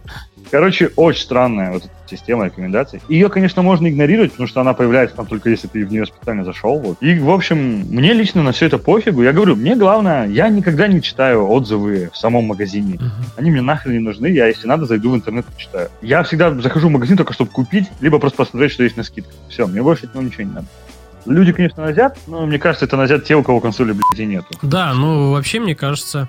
[SPEAKER 1] Короче, очень странная вот эта система рекомендаций. Ее, конечно, можно игнорировать, потому что она появляется там только если ты в нее специально зашел. Вот. И, в общем, мне лично на все это пофигу. Я говорю, мне главное, я никогда не читаю отзывы в самом магазине.
[SPEAKER 2] Мгм.
[SPEAKER 1] Они мне нахрен не нужны, я, если надо, зайду в интернет и читаю. Я всегда захожу в магазин только чтобы купить, либо просто посмотреть, что есть на скидках. Все, мне больше от него ничего не надо. Люди, конечно, назят, но мне кажется, это назят те, у кого консоли, блядь, нету.
[SPEAKER 2] Да, ну вообще, мне кажется,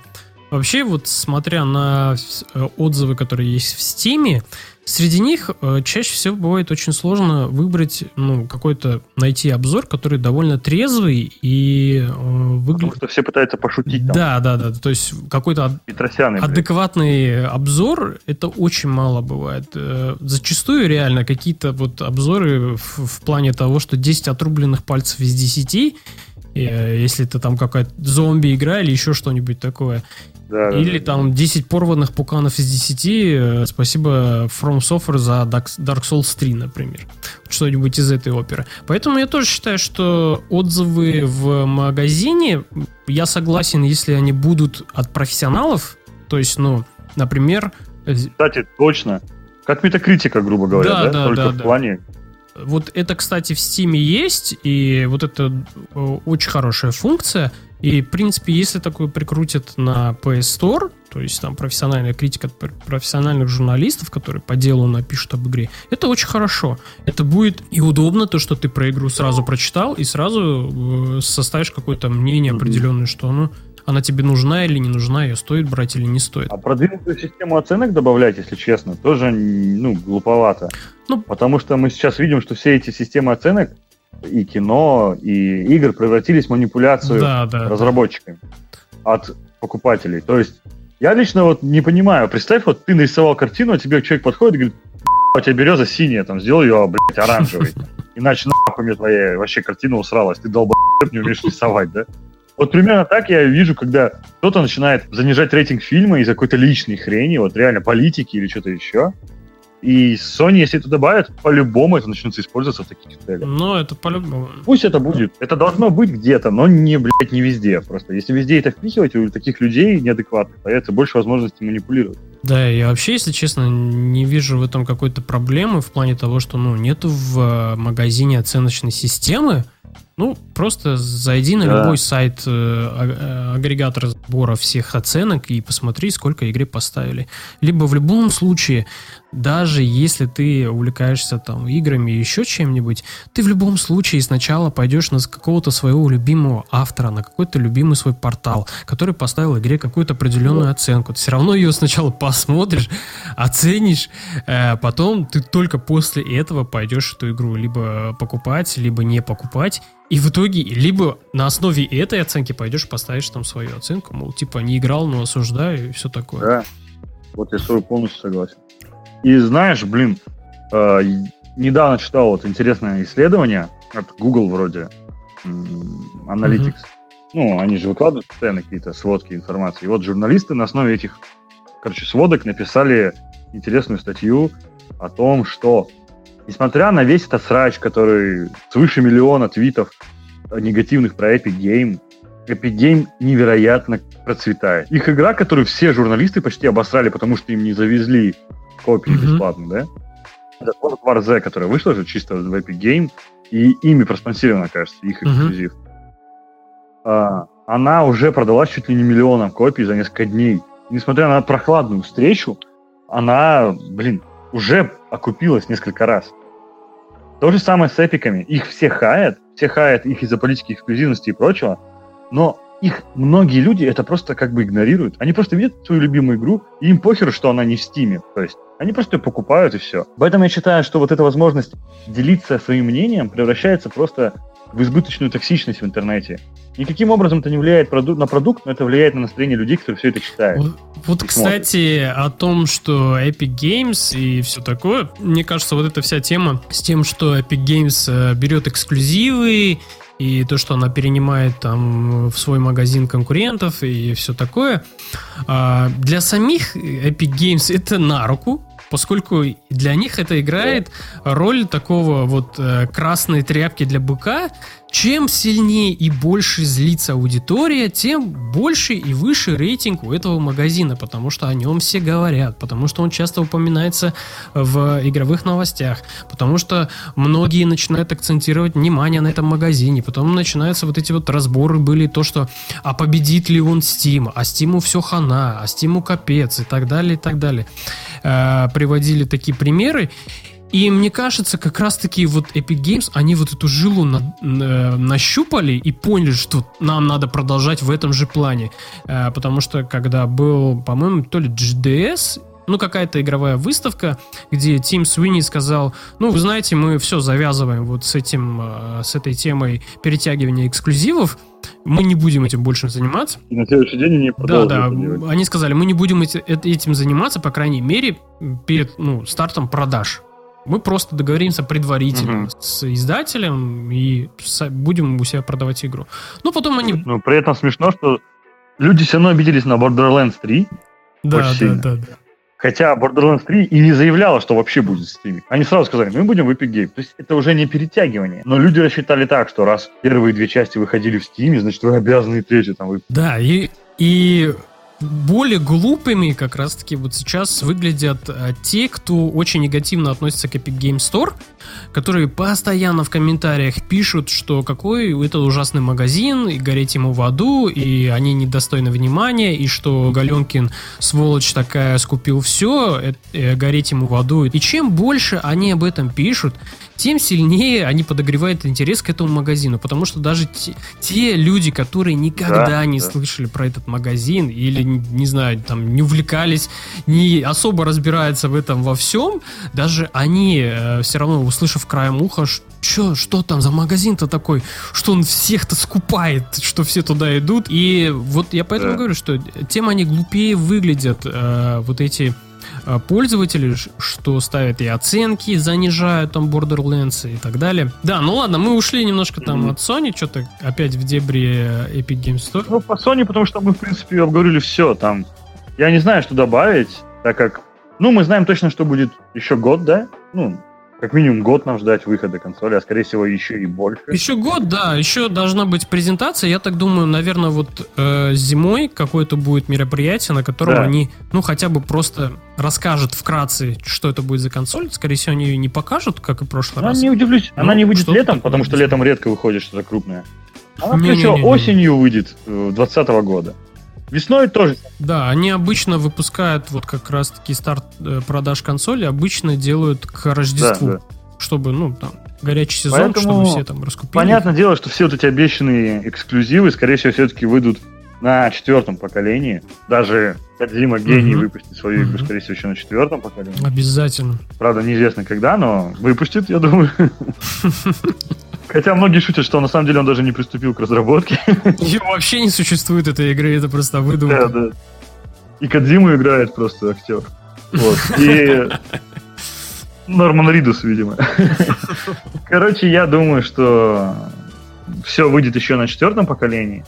[SPEAKER 2] вообще вот смотря на э, отзывы, которые есть в Стиме, среди них э, чаще всего бывает очень сложно выбрать, ну, какой-то, найти обзор, который довольно трезвый и э,
[SPEAKER 1] Потому
[SPEAKER 2] выглядит...
[SPEAKER 1] что все пытаются пошутить там.
[SPEAKER 2] Да, да, да, то есть какой-то ад- адекватный обзор, это очень мало бывает. Э, Зачастую реально какие-то вот обзоры в, в плане того, что 10 отрубленных пальцев из 10, э, если это там какая-то зомби-игра или еще что-нибудь такое.
[SPEAKER 1] Да, да,
[SPEAKER 2] Или
[SPEAKER 1] да.
[SPEAKER 2] там 10 порванных пуканов из 10. э, Спасибо From Software за Dark Souls 3, например. Что-нибудь из этой оперы. Поэтому я тоже считаю, что отзывы в магазине, я согласен, если они будут от профессионалов. То есть, ну, например, э,
[SPEAKER 1] Кстати, точно. Как метакритика, грубо говоря,
[SPEAKER 2] Да,
[SPEAKER 1] да?
[SPEAKER 2] да,
[SPEAKER 1] Только
[SPEAKER 2] да,
[SPEAKER 1] в
[SPEAKER 2] да.
[SPEAKER 1] плане...
[SPEAKER 2] Вот это, кстати, в Steam есть, и вот это э, очень хорошая функция. И, в принципе, если такое прикрутят на PS Store, то есть там профессиональная критика от пр- профессиональных журналистов, которые по делу напишут об игре, это очень хорошо. Это будет и удобно, то, что ты про игру сразу прочитал, и сразу э, составишь какое-то мнение определенное, что ну, она тебе нужна или не нужна, ее стоит брать или не стоит.
[SPEAKER 1] А продвинутую систему оценок добавлять, если честно, тоже, ну, глуповато.
[SPEAKER 2] Ну-
[SPEAKER 1] Потому что мы сейчас видим, что все эти системы оценок и кино, и игр превратились в манипуляцию
[SPEAKER 2] Да, да.
[SPEAKER 1] разработчиками от покупателей. То есть я лично вот не понимаю, представь, вот ты нарисовал картину, а тебе человек подходит и говорит, «Б***ь, у тебя береза синяя, там, сделай ее, блядь, оранжевой. Иначе нахуй мне твоя вообще картина усралась, ты долбоеб, не умеешь рисовать, да? Вот примерно так я вижу, когда кто-то начинает занижать рейтинг фильма из-за какой-то личной хрени, вот реально политики или что-то еще. И Sony, если это добавят, по-любому это начнется использоваться в таких целях.
[SPEAKER 2] Но это по-любому.
[SPEAKER 1] Пусть это будет. Это должно быть где-то, но не, блядь, не везде. Просто если везде это впихивать, у таких людей неадекватных появится больше возможностей манипулировать.
[SPEAKER 2] Да, я вообще, если честно, не вижу в этом какой-то проблемы в плане того, что ну нету в э, магазине оценочной системы, Ну, просто зайди на да. любой сайт э, а, э, агрегатора сбора всех оценок и посмотри, сколько игре поставили. Либо в любом случае, даже если ты увлекаешься там играми и еще чем-нибудь, ты в любом случае сначала пойдешь на какого-то своего любимого автора, на какой-то любимый свой портал, который поставил игре какую-то определенную оценку. Ты все равно ее сначала посмотришь, оценишь, э, потом ты только после этого пойдешь эту игру либо покупать, либо не покупать. И в итоге либо на основе этой оценки пойдешь поставишь там свою оценку, мол, типа не играл, но осуждаю и все такое.
[SPEAKER 1] Да, вот я с тобой полностью согласен. И знаешь, блин, э, недавно читал вот интересное исследование от Google вроде, Analytics. Mm-hmm. Ну, они же выкладывают постоянно какие-то сводки информации. И вот журналисты на основе этих, короче, сводок написали интересную статью о том, что несмотря на весь этот срач, который свыше миллиона твитов негативных про Epic Game, Epic Game невероятно процветает. Их игра, которую все журналисты почти обосрали, потому что им не завезли копии mm-hmm. бесплатно, да? Это God War Z, которая вышла же чисто в Epic Game, и ими проспонсирована, кажется, их эксклюзив. Mm-hmm. А, она уже продалась чуть ли не миллионом копий за несколько дней. Несмотря на прохладную встречу, она, блин, уже окупилась несколько раз. То же самое с эпиками. Их все хаят, все хаят их из-за политики эксклюзивности и прочего, но их многие люди это просто как бы игнорируют. Они просто видят свою любимую игру, и им похер, что она не в Стиме. То есть они просто ее покупают и все. Поэтому я считаю, что вот эта возможность делиться своим мнением превращается просто в избыточную токсичность в интернете. Никаким образом это не влияет на продукт, но это влияет на настроение людей, которые все это читают.
[SPEAKER 2] Вот, вот кстати, о том, что Epic Games и все такое, мне кажется, вот эта вся тема с тем, что Epic Games э, берет эксклюзивы и то, что она перенимает там в свой магазин конкурентов и все такое. А, для самих Epic Games это на руку, поскольку для них это играет роль такого вот э, красной тряпки для быка, чем сильнее и больше злится аудитория, тем больше и выше рейтинг у этого магазина, потому что о нем все говорят, потому что он часто упоминается в игровых новостях, потому что многие начинают акцентировать внимание на этом магазине, потом начинаются вот эти вот разборы были, то, что а победит ли он Steam, а Steam все хана, а Steam капец и так далее, и так далее. Э, приводили такие примеры, и мне кажется, как раз-таки вот Epic Games, они вот эту жилу на, на, нащупали и поняли, что нам надо продолжать в этом же плане. Э, потому что когда был, по-моему, то ли GDS, ну, какая-то игровая выставка, где Тим Суини сказал, ну, вы знаете, мы все завязываем вот с этим, э, с этой темой перетягивания эксклюзивов, мы не будем этим больше заниматься.
[SPEAKER 1] И на следующий день они
[SPEAKER 2] Да, да, они сказали, мы не будем этим заниматься, по крайней мере, перед ну, стартом продаж. Мы просто договоримся предварительно угу. с издателем и будем у себя продавать игру. Ну, потом они...
[SPEAKER 1] Ну, при этом смешно, что люди все равно обиделись на Borderlands 3.
[SPEAKER 2] Да, да, сильно. да, да.
[SPEAKER 1] Хотя Borderlands 3 и не заявляла, что вообще будет в стриме. Они сразу сказали, мы будем в Epic Game. То есть это уже не перетягивание. Но люди рассчитали так, что раз первые две части выходили в Steam, значит, вы обязаны третью там выпустить.
[SPEAKER 2] Да, и, и более глупыми как раз-таки вот сейчас выглядят а, те, кто очень негативно относится к Epic Game Store, которые постоянно в комментариях пишут, что какой это ужасный магазин, и гореть ему в аду, и они недостойны внимания, и что Галенкин, сволочь такая, скупил все, э, э, гореть ему в аду. И чем больше они об этом пишут, тем сильнее они подогревают интерес к этому магазину, потому что даже те, те люди, которые никогда да, не да. слышали про этот магазин или, не знаю, там, не увлекались, не особо разбираются в этом во всем, даже они э, все равно, услышав краем уха, что, что там за магазин-то такой, что он всех-то скупает, что все туда идут. И вот я поэтому да. говорю, что тем они глупее выглядят, э, вот эти пользователи, что ставят и оценки, занижают там Borderlands и так далее. Да, ну ладно, мы ушли немножко там mm-hmm. от Sony, что-то опять в дебри Epic Games Store.
[SPEAKER 1] Ну, по Sony, потому что мы, в принципе, обговорили все там. Я не знаю, что добавить, так как, ну, мы знаем точно, что будет еще год, да? Ну, как минимум год нам ждать выхода консоли, а скорее всего еще и больше.
[SPEAKER 2] Еще год, да, еще должна быть презентация. Я так думаю, наверное, вот э, зимой какое-то будет мероприятие, на котором да. они, ну, хотя бы просто расскажут вкратце, что это будет за консоль. Скорее всего, они ее не покажут, как и в прошлый
[SPEAKER 1] ну,
[SPEAKER 2] раз.
[SPEAKER 1] Не удивлюсь, ну, она не выйдет летом, потому что летом редко выходит что-то крупное. Она, не, не, не, осенью выйдет 2020 э, года. Весной тоже.
[SPEAKER 2] Да, они обычно выпускают вот как раз-таки старт э, продаж консоли, обычно делают к Рождеству, да, да. чтобы, ну, там, горячий сезон, Поэтому чтобы все там раскупили.
[SPEAKER 1] Понятное дело, что все вот эти обещанные эксклюзивы, скорее всего, все-таки выйдут на четвертом поколении. Даже Кодзима гений угу. выпустит свою игру, скорее всего, еще на четвертом поколении.
[SPEAKER 2] Обязательно.
[SPEAKER 1] Правда, неизвестно когда, но выпустит, я думаю. Хотя многие шутят, что на самом деле он даже не приступил к разработке.
[SPEAKER 2] И вообще не существует этой игры, это просто выдумка.
[SPEAKER 1] Да, да. И Кадзиму играет просто актер. Вот. И Норман Ридус, видимо. Короче, я думаю, что все выйдет еще на четвертом поколении.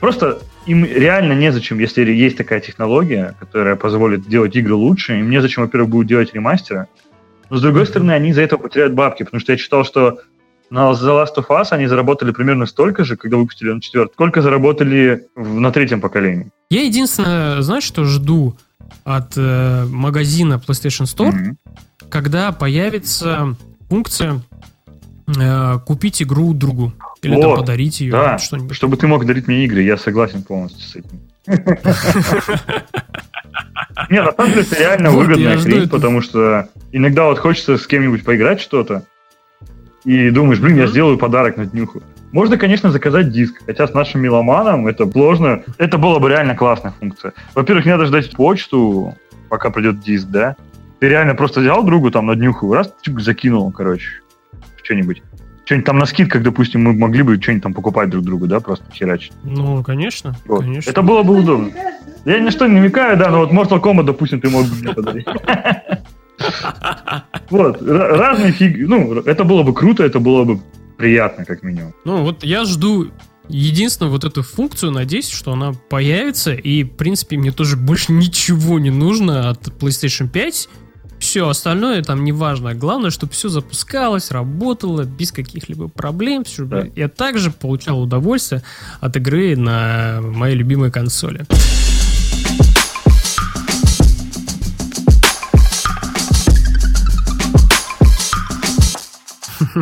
[SPEAKER 1] Просто им реально незачем, если есть такая технология, которая позволит делать игры лучше, им незачем, во-первых, будет делать ремастеры. Но, с другой стороны, они за это потеряют бабки, потому что я читал, что на The Last of Us они заработали примерно столько же, когда выпустили на четвертом, сколько заработали в, на третьем поколении.
[SPEAKER 2] Я единственное, знаешь, что жду от э, магазина PlayStation Store, mm-hmm. когда появится функция э, купить игру другу. Или вот, там подарить ее.
[SPEAKER 1] Да, что-нибудь. чтобы ты мог дарить мне игры, я согласен полностью с этим. Не, на самом деле это реально выгодная хрень, потому что иногда вот хочется с кем-нибудь поиграть что-то, и думаешь, блин, я сделаю подарок на днюху. Можно, конечно, заказать диск, хотя с нашим меломаном это сложно. Это была бы реально классная функция. Во-первых, не надо ждать почту, пока придет диск, да? Ты реально просто взял другу там на днюху, раз, чик, закинул, короче, что-нибудь. Что-нибудь там на скидках, допустим, мы могли бы что-нибудь там покупать друг другу, да, просто херачить.
[SPEAKER 2] Ну, конечно,
[SPEAKER 1] вот.
[SPEAKER 2] конечно.
[SPEAKER 1] Это было бы удобно. Я ни что не намекаю, да, но вот Mortal Kombat, допустим, ты мог бы мне подарить. Вот, разные фиг... Ну, это было бы круто, это было бы приятно, как минимум.
[SPEAKER 2] Ну, вот я жду единственную вот эту функцию, надеюсь, что она появится, и, в принципе, мне тоже больше ничего не нужно от PlayStation 5. Все остальное там не важно. Главное, чтобы все запускалось, работало без каких-либо проблем. Чтобы да. я также получал удовольствие от игры на моей любимой консоли.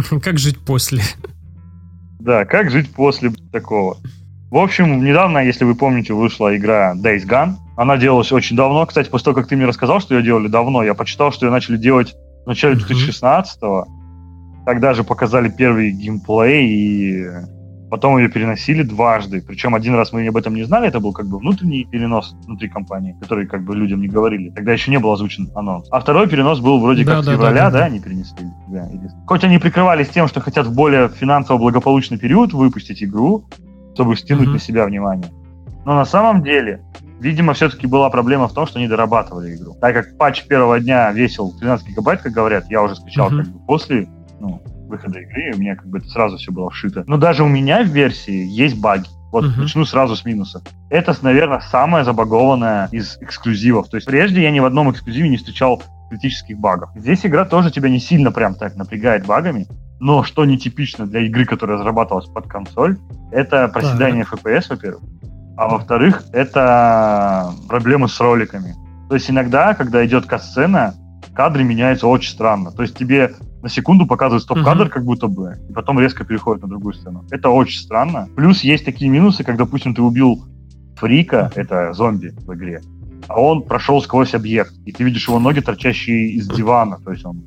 [SPEAKER 2] Как жить после?
[SPEAKER 1] Да, как жить после такого. В общем, недавно, если вы помните, вышла игра Days Gone. Она делалась очень давно. Кстати, после того, как ты мне рассказал, что ее делали давно, я почитал, что ее начали делать в начале 2016-го. Тогда же показали первый геймплей, и Потом ее переносили дважды. Причем один раз мы об этом не знали, это был как бы внутренний перенос внутри компании, который как бы людям не говорили. Тогда еще не был озвучен анонс. А второй перенос был вроде да, как да, февраля, да, да, да, они перенесли. Да, или... Хоть они прикрывались тем, что хотят в более финансово благополучный период выпустить игру, чтобы стянуть mm-hmm. на себя внимание. Но на самом деле, видимо, все-таки была проблема в том, что они дорабатывали игру. Так как патч первого дня весил 13 гигабайт, как говорят, я уже скачал mm-hmm. как бы после, ну, выхода игры, у меня как бы это сразу все было вшито. Но даже у меня в версии есть баги. Вот uh-huh. начну сразу с минуса. Это, наверное, самое забагованное из эксклюзивов. То есть прежде я ни в одном эксклюзиве не встречал критических багов. Здесь игра тоже тебя не сильно прям так напрягает багами, но что нетипично для игры, которая разрабатывалась под консоль, это проседание uh-huh. FPS, во-первых, а во-вторых, это проблемы с роликами. То есть иногда, когда идет касцена, кадры меняются очень странно. То есть тебе на секунду показывает стоп-кадр, uh-huh. как будто бы, и потом резко переходит на другую сцену. Это очень странно. Плюс есть такие минусы, как, допустим, ты убил фрика, это зомби в игре, а он прошел сквозь объект, и ты видишь его ноги, торчащие из дивана, то есть он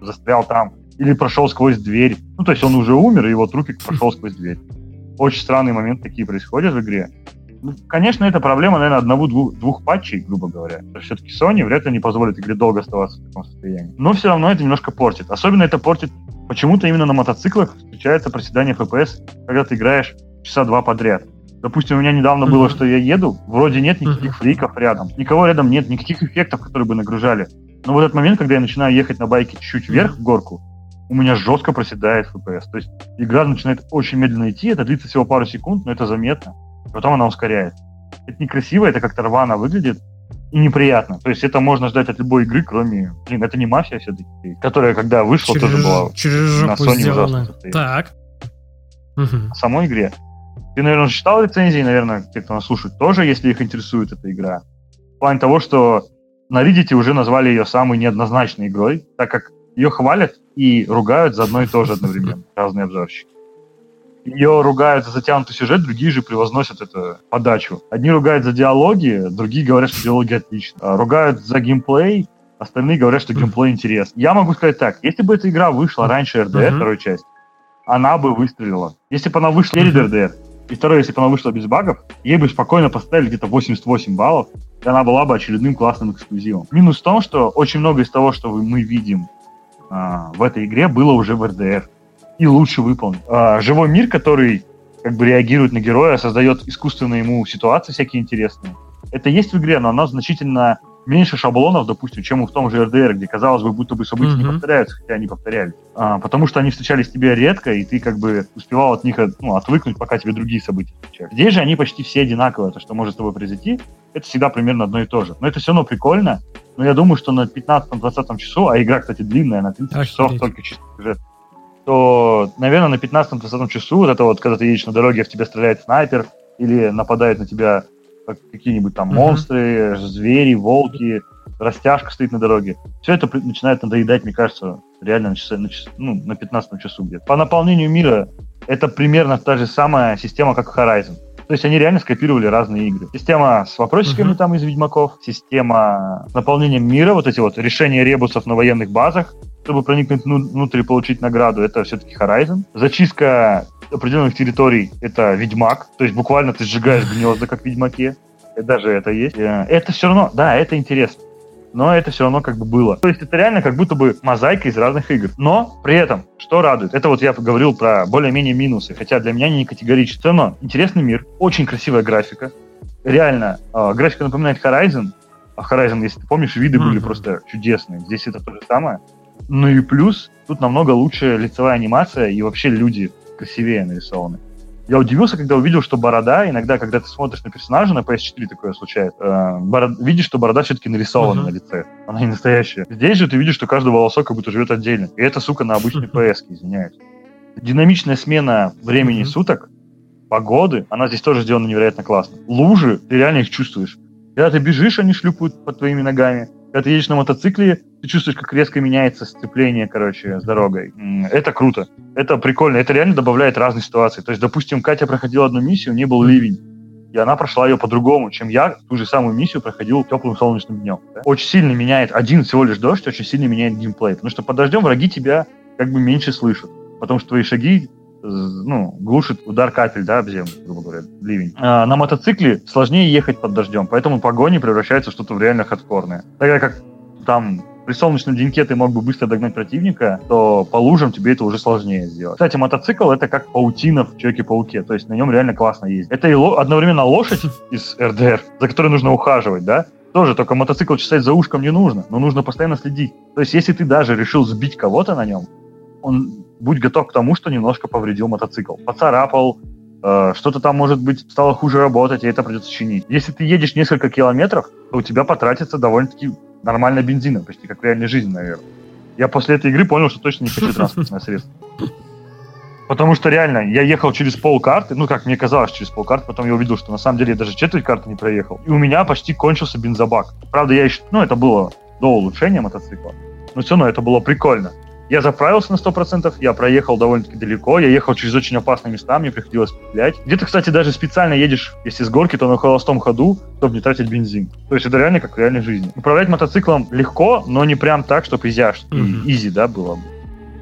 [SPEAKER 1] застрял там, или прошел сквозь дверь. Ну, то есть он уже умер, и его трупик прошел сквозь дверь. Очень странные моменты такие происходят в игре. Ну, конечно, это проблема, наверное, одного-двух двух патчей, грубо говоря. Все-таки Sony вряд ли не позволит игре долго оставаться в таком состоянии. Но все равно это немножко портит. Особенно это портит почему-то именно на мотоциклах встречается проседание FPS, когда ты играешь часа два подряд. Допустим, у меня недавно mm-hmm. было, что я еду, вроде нет никаких mm-hmm. фриков рядом, никого рядом нет, никаких эффектов, которые бы нагружали. Но в этот момент, когда я начинаю ехать на байке чуть-чуть вверх в горку, у меня жестко проседает FPS. То есть игра начинает очень медленно идти, это длится всего пару секунд, но это заметно потом она ускоряет. Это некрасиво, это как-то рвано выглядит. и неприятно. То есть это можно ждать от любой игры, кроме... Блин, это не мафия все-таки, которая, когда вышла,
[SPEAKER 2] Через,
[SPEAKER 1] тоже была
[SPEAKER 2] через
[SPEAKER 1] на Sony
[SPEAKER 2] сделано.
[SPEAKER 1] ужасно.
[SPEAKER 2] Так. Мгм.
[SPEAKER 1] В самой игре. Ты, наверное, уже читал рецензии, наверное, те, кто нас слушает, тоже, если их интересует эта игра. В плане того, что на Reddit уже назвали ее самой неоднозначной игрой, так как ее хвалят и ругают за одно и то же одновременно, разные обзорщики. Ее ругают за затянутый сюжет, другие же превозносят эту подачу. Одни ругают за диалоги, другие говорят, что диалоги отлично. А Ругают за геймплей, остальные говорят, что геймплей интересный. Я могу сказать так, если бы эта игра вышла раньше RDR,
[SPEAKER 2] Мгм.
[SPEAKER 1] второй часть, она бы выстрелила. Если бы она вышла перед RDR, и второе, если бы она вышла без багов, ей бы спокойно поставили где-то 88 баллов, и она была бы очередным классным эксклюзивом. Минус в том, что очень много из того, что мы видим а, в этой игре, было уже в RDR. И лучше выполнен. А, живой мир, который как бы реагирует на героя, создает искусственно ему ситуации всякие интересные. Это есть в игре, но оно значительно меньше шаблонов, допустим, чем в том же RDR, где, казалось бы, будто бы события не
[SPEAKER 2] Мгм.
[SPEAKER 1] повторяются, хотя они повторялись. А, потому что они встречались тебе редко, и ты как бы успевал от них ну, отвыкнуть, пока тебе другие события встречаются. Здесь же они почти все одинаковые. То, что может с тобой произойти, это всегда примерно одно и то же. Но это все равно прикольно. Но я думаю, что на 15-20 часу, а игра, кстати, длинная, на 30 часов
[SPEAKER 2] Охереть.
[SPEAKER 1] только чисто сюжет, то, наверное, на 15-20 часу, вот это вот, когда ты едешь на дороге, в тебя стреляет снайпер, или нападает на тебя как- какие-нибудь там
[SPEAKER 2] Мгм.
[SPEAKER 1] монстры, звери, волки, растяжка стоит на дороге. Все это начинает надоедать, мне кажется, реально на, часа- на, час- ну, на 15 часу где-то. По наполнению мира это примерно та же самая система, как Horizon. То есть они реально скопировали разные игры. Система с вопросиками
[SPEAKER 2] Мгм.
[SPEAKER 1] там из Ведьмаков, система с наполнением мира, вот эти вот решения ребусов на военных базах, чтобы проникнуть вну- внутрь и получить награду, это все-таки Horizon. Зачистка определенных территорий — это Ведьмак. То есть буквально ты сжигаешь гнезда, как в Ведьмаке. Даже это есть. Э, Это все равно, да, это интересно. Но это все равно как бы было. То есть это реально как будто бы мозаика из разных игр. Но при этом, что радует, это вот я говорил про более-менее минусы, хотя для меня они не категоричны. Все равно интересный мир, очень красивая графика. Реально, э, графика напоминает Horizon. А Horizon, если ты помнишь, виды были
[SPEAKER 2] Мгм.
[SPEAKER 1] просто чудесные. Здесь это то же самое. Ну и плюс, тут намного лучше лицевая анимация и вообще люди красивее нарисованы. Я удивился, когда увидел, что борода, иногда, когда ты смотришь на персонажа, на PS4 такое случается, э, боро- видишь, что борода все-таки нарисована
[SPEAKER 2] Мгм.
[SPEAKER 1] на лице. Она не настоящая. Здесь же ты видишь, что каждый волосок как будто живет отдельно. И это, сука, на обычной PS, извиняюсь. Динамичная смена времени
[SPEAKER 2] Мгм.
[SPEAKER 1] суток, погоды, она здесь тоже сделана невероятно классно. Лужи, ты реально их чувствуешь. Когда ты бежишь, они шлюпают под твоими ногами. Когда ты едешь на мотоцикле, ты чувствуешь, как резко меняется сцепление, короче, с дорогой. Это круто. Это прикольно. Это реально добавляет разные ситуации. То есть, допустим, Катя проходила одну миссию, у нее был ливень. И она прошла ее по-другому, чем я ту же самую миссию проходил теплым солнечным днем. да. Очень сильно меняет, один всего лишь дождь очень сильно меняет геймплей. Потому что под дождем враги тебя как бы меньше слышат. Потому что твои шаги ну, глушит удар капель, да, об землю, грубо говоря, ливень. А, на мотоцикле сложнее ехать под дождем, поэтому погони превращаются в что-то в реально хардкорное. Тогда как там при солнечном деньке ты мог бы быстро догнать противника, то по лужам тебе это уже сложнее сделать. Кстати, мотоцикл это как паутина в Человеке-пауке, то есть на нем реально классно ездить. Это и ло- одновременно лошадь из РДР, за которой нужно ухаживать, да, тоже, только мотоцикл чесать за ушком не нужно, но нужно постоянно следить. То есть, если ты даже решил сбить кого-то на нем, он будь готов к тому, что немножко повредил мотоцикл. Поцарапал, э, что-то там, может быть, стало хуже работать, и это придется чинить. Если ты едешь несколько километров, то у тебя потратится довольно-таки нормально бензина, почти как в реальной жизни, наверное. Я после этой игры понял, что точно не хочу транспортное средство. Потому что реально, я ехал через пол карты, ну, как мне казалось, через пол карты, потом я увидел, что на самом деле я даже четверть карты не проехал. И у меня почти кончился бензобак. Правда, я еще, ну, это было до улучшения мотоцикла, но все равно это было прикольно. Я заправился на 100%, я проехал довольно-таки далеко, я ехал через очень опасные места, мне приходилось петлять. Где-то, кстати, даже специально едешь, если с горки, то на холостом ходу, чтобы не тратить бензин. То есть это реально как в реальной жизни. Управлять мотоциклом легко, но не прям так, чтобы изяш,
[SPEAKER 2] Мгм.
[SPEAKER 1] изи, да, было бы.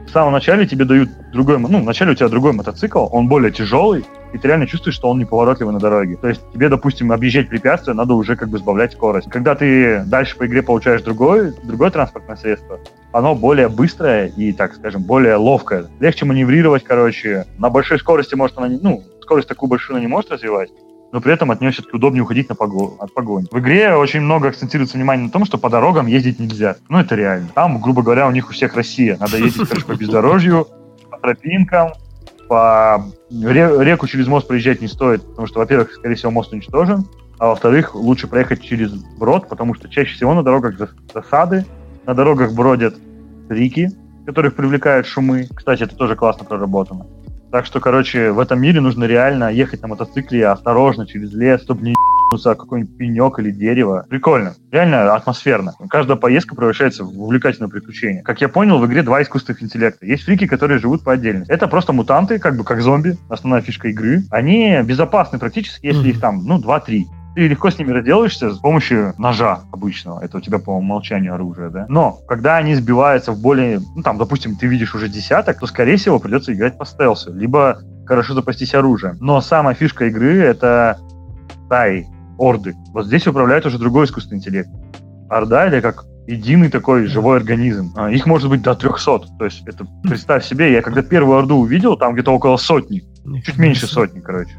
[SPEAKER 1] В самом начале тебе дают другой, ну, вначале у тебя другой мотоцикл, он более тяжелый, и ты реально чувствуешь, что он неповоротливый на дороге. То есть тебе, допустим, объезжать препятствия, надо уже как бы сбавлять скорость. Когда ты дальше по игре получаешь другой, другое транспортное средство, оно более быстрое и, так скажем, более ловкое. Легче маневрировать, короче. На большой скорости может она. Ну, скорость такую большую она не может развивать, но при этом от нее все-таки удобнее уходить на пого- от погони. В игре очень много акцентируется внимание на том, что по дорогам ездить нельзя. Ну, это реально. Там, грубо говоря, у них у всех Россия. Надо ездить, короче, по бездорожью, по тропинкам, по ре- реку через мост проезжать не стоит, потому что, во-первых, скорее всего, мост уничтожен, а во-вторых, лучше проехать через брод, потому что чаще всего на дорогах засады, на дорогах бродят рики, которых привлекают шумы. Кстати, это тоже классно проработано. Так что, короче, в этом мире нужно реально ехать на мотоцикле осторожно через лес, чтобы не ебнуться какой-нибудь пенек или дерево. Прикольно. Реально атмосферно. Каждая поездка превращается в увлекательное приключение. Как я понял, в игре два искусственных интеллекта. Есть фрики, которые живут по отдельности. Это просто мутанты, как бы как зомби, основная фишка игры. Они безопасны практически, если их там, ну, два-три ты легко с ними разделаешься с помощью ножа обычного. Это у тебя по умолчанию оружие, да? Но когда они сбиваются в более, ну там, допустим, ты видишь уже десяток, то, скорее всего, придется играть по стелсу, либо хорошо запастись оружием. Но самая фишка игры — это стаи, орды. Вот здесь управляет уже другой искусственный интеллект. Орда — это как единый такой живой организм. А, их может быть до 300. То есть это, представь себе, я когда первую орду увидел, там где-то около сотни. Чуть меньше сотни, короче.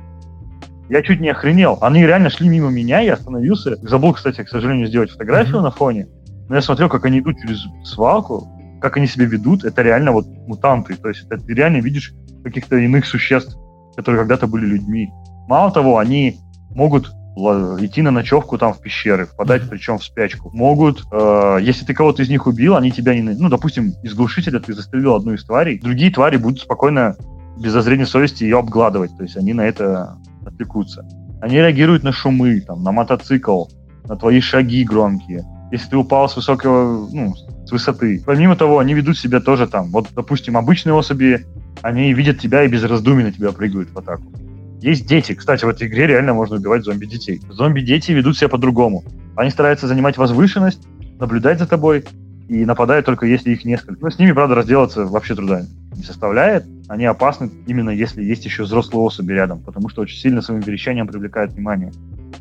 [SPEAKER 1] Я чуть не охренел. Они реально шли мимо меня, я остановился. Забыл, кстати, к сожалению, сделать фотографию mm-hmm. на фоне. Но я смотрел, как они идут через свалку, как они себя ведут. Это реально вот мутанты. То есть это, ты реально видишь каких-то иных существ, которые когда-то были людьми. Мало того, они могут идти на ночевку там в пещеры, впадать причем в спячку. Могут, э, если ты кого-то из них убил, они тебя не... Ну, допустим, из глушителя ты застрелил одну из тварей, другие твари будут спокойно, без зазрения совести, ее обгладывать. То есть они на это отвлекутся. Они реагируют на шумы, там, на мотоцикл, на твои шаги громкие. Если ты упал с высокого, ну, с высоты. Помимо того, они ведут себя тоже там. Вот, допустим, обычные особи, они видят тебя и без раздумий на тебя прыгают в атаку. Есть дети. Кстати, в этой игре реально можно убивать зомби-детей. Зомби-дети ведут себя по-другому. Они стараются занимать возвышенность, наблюдать за тобой и нападают только если их несколько. Но с ними, правда, разделаться вообще труда не составляет. Они опасны именно если есть еще взрослые особи рядом, потому что очень сильно своим верещанием привлекают внимание.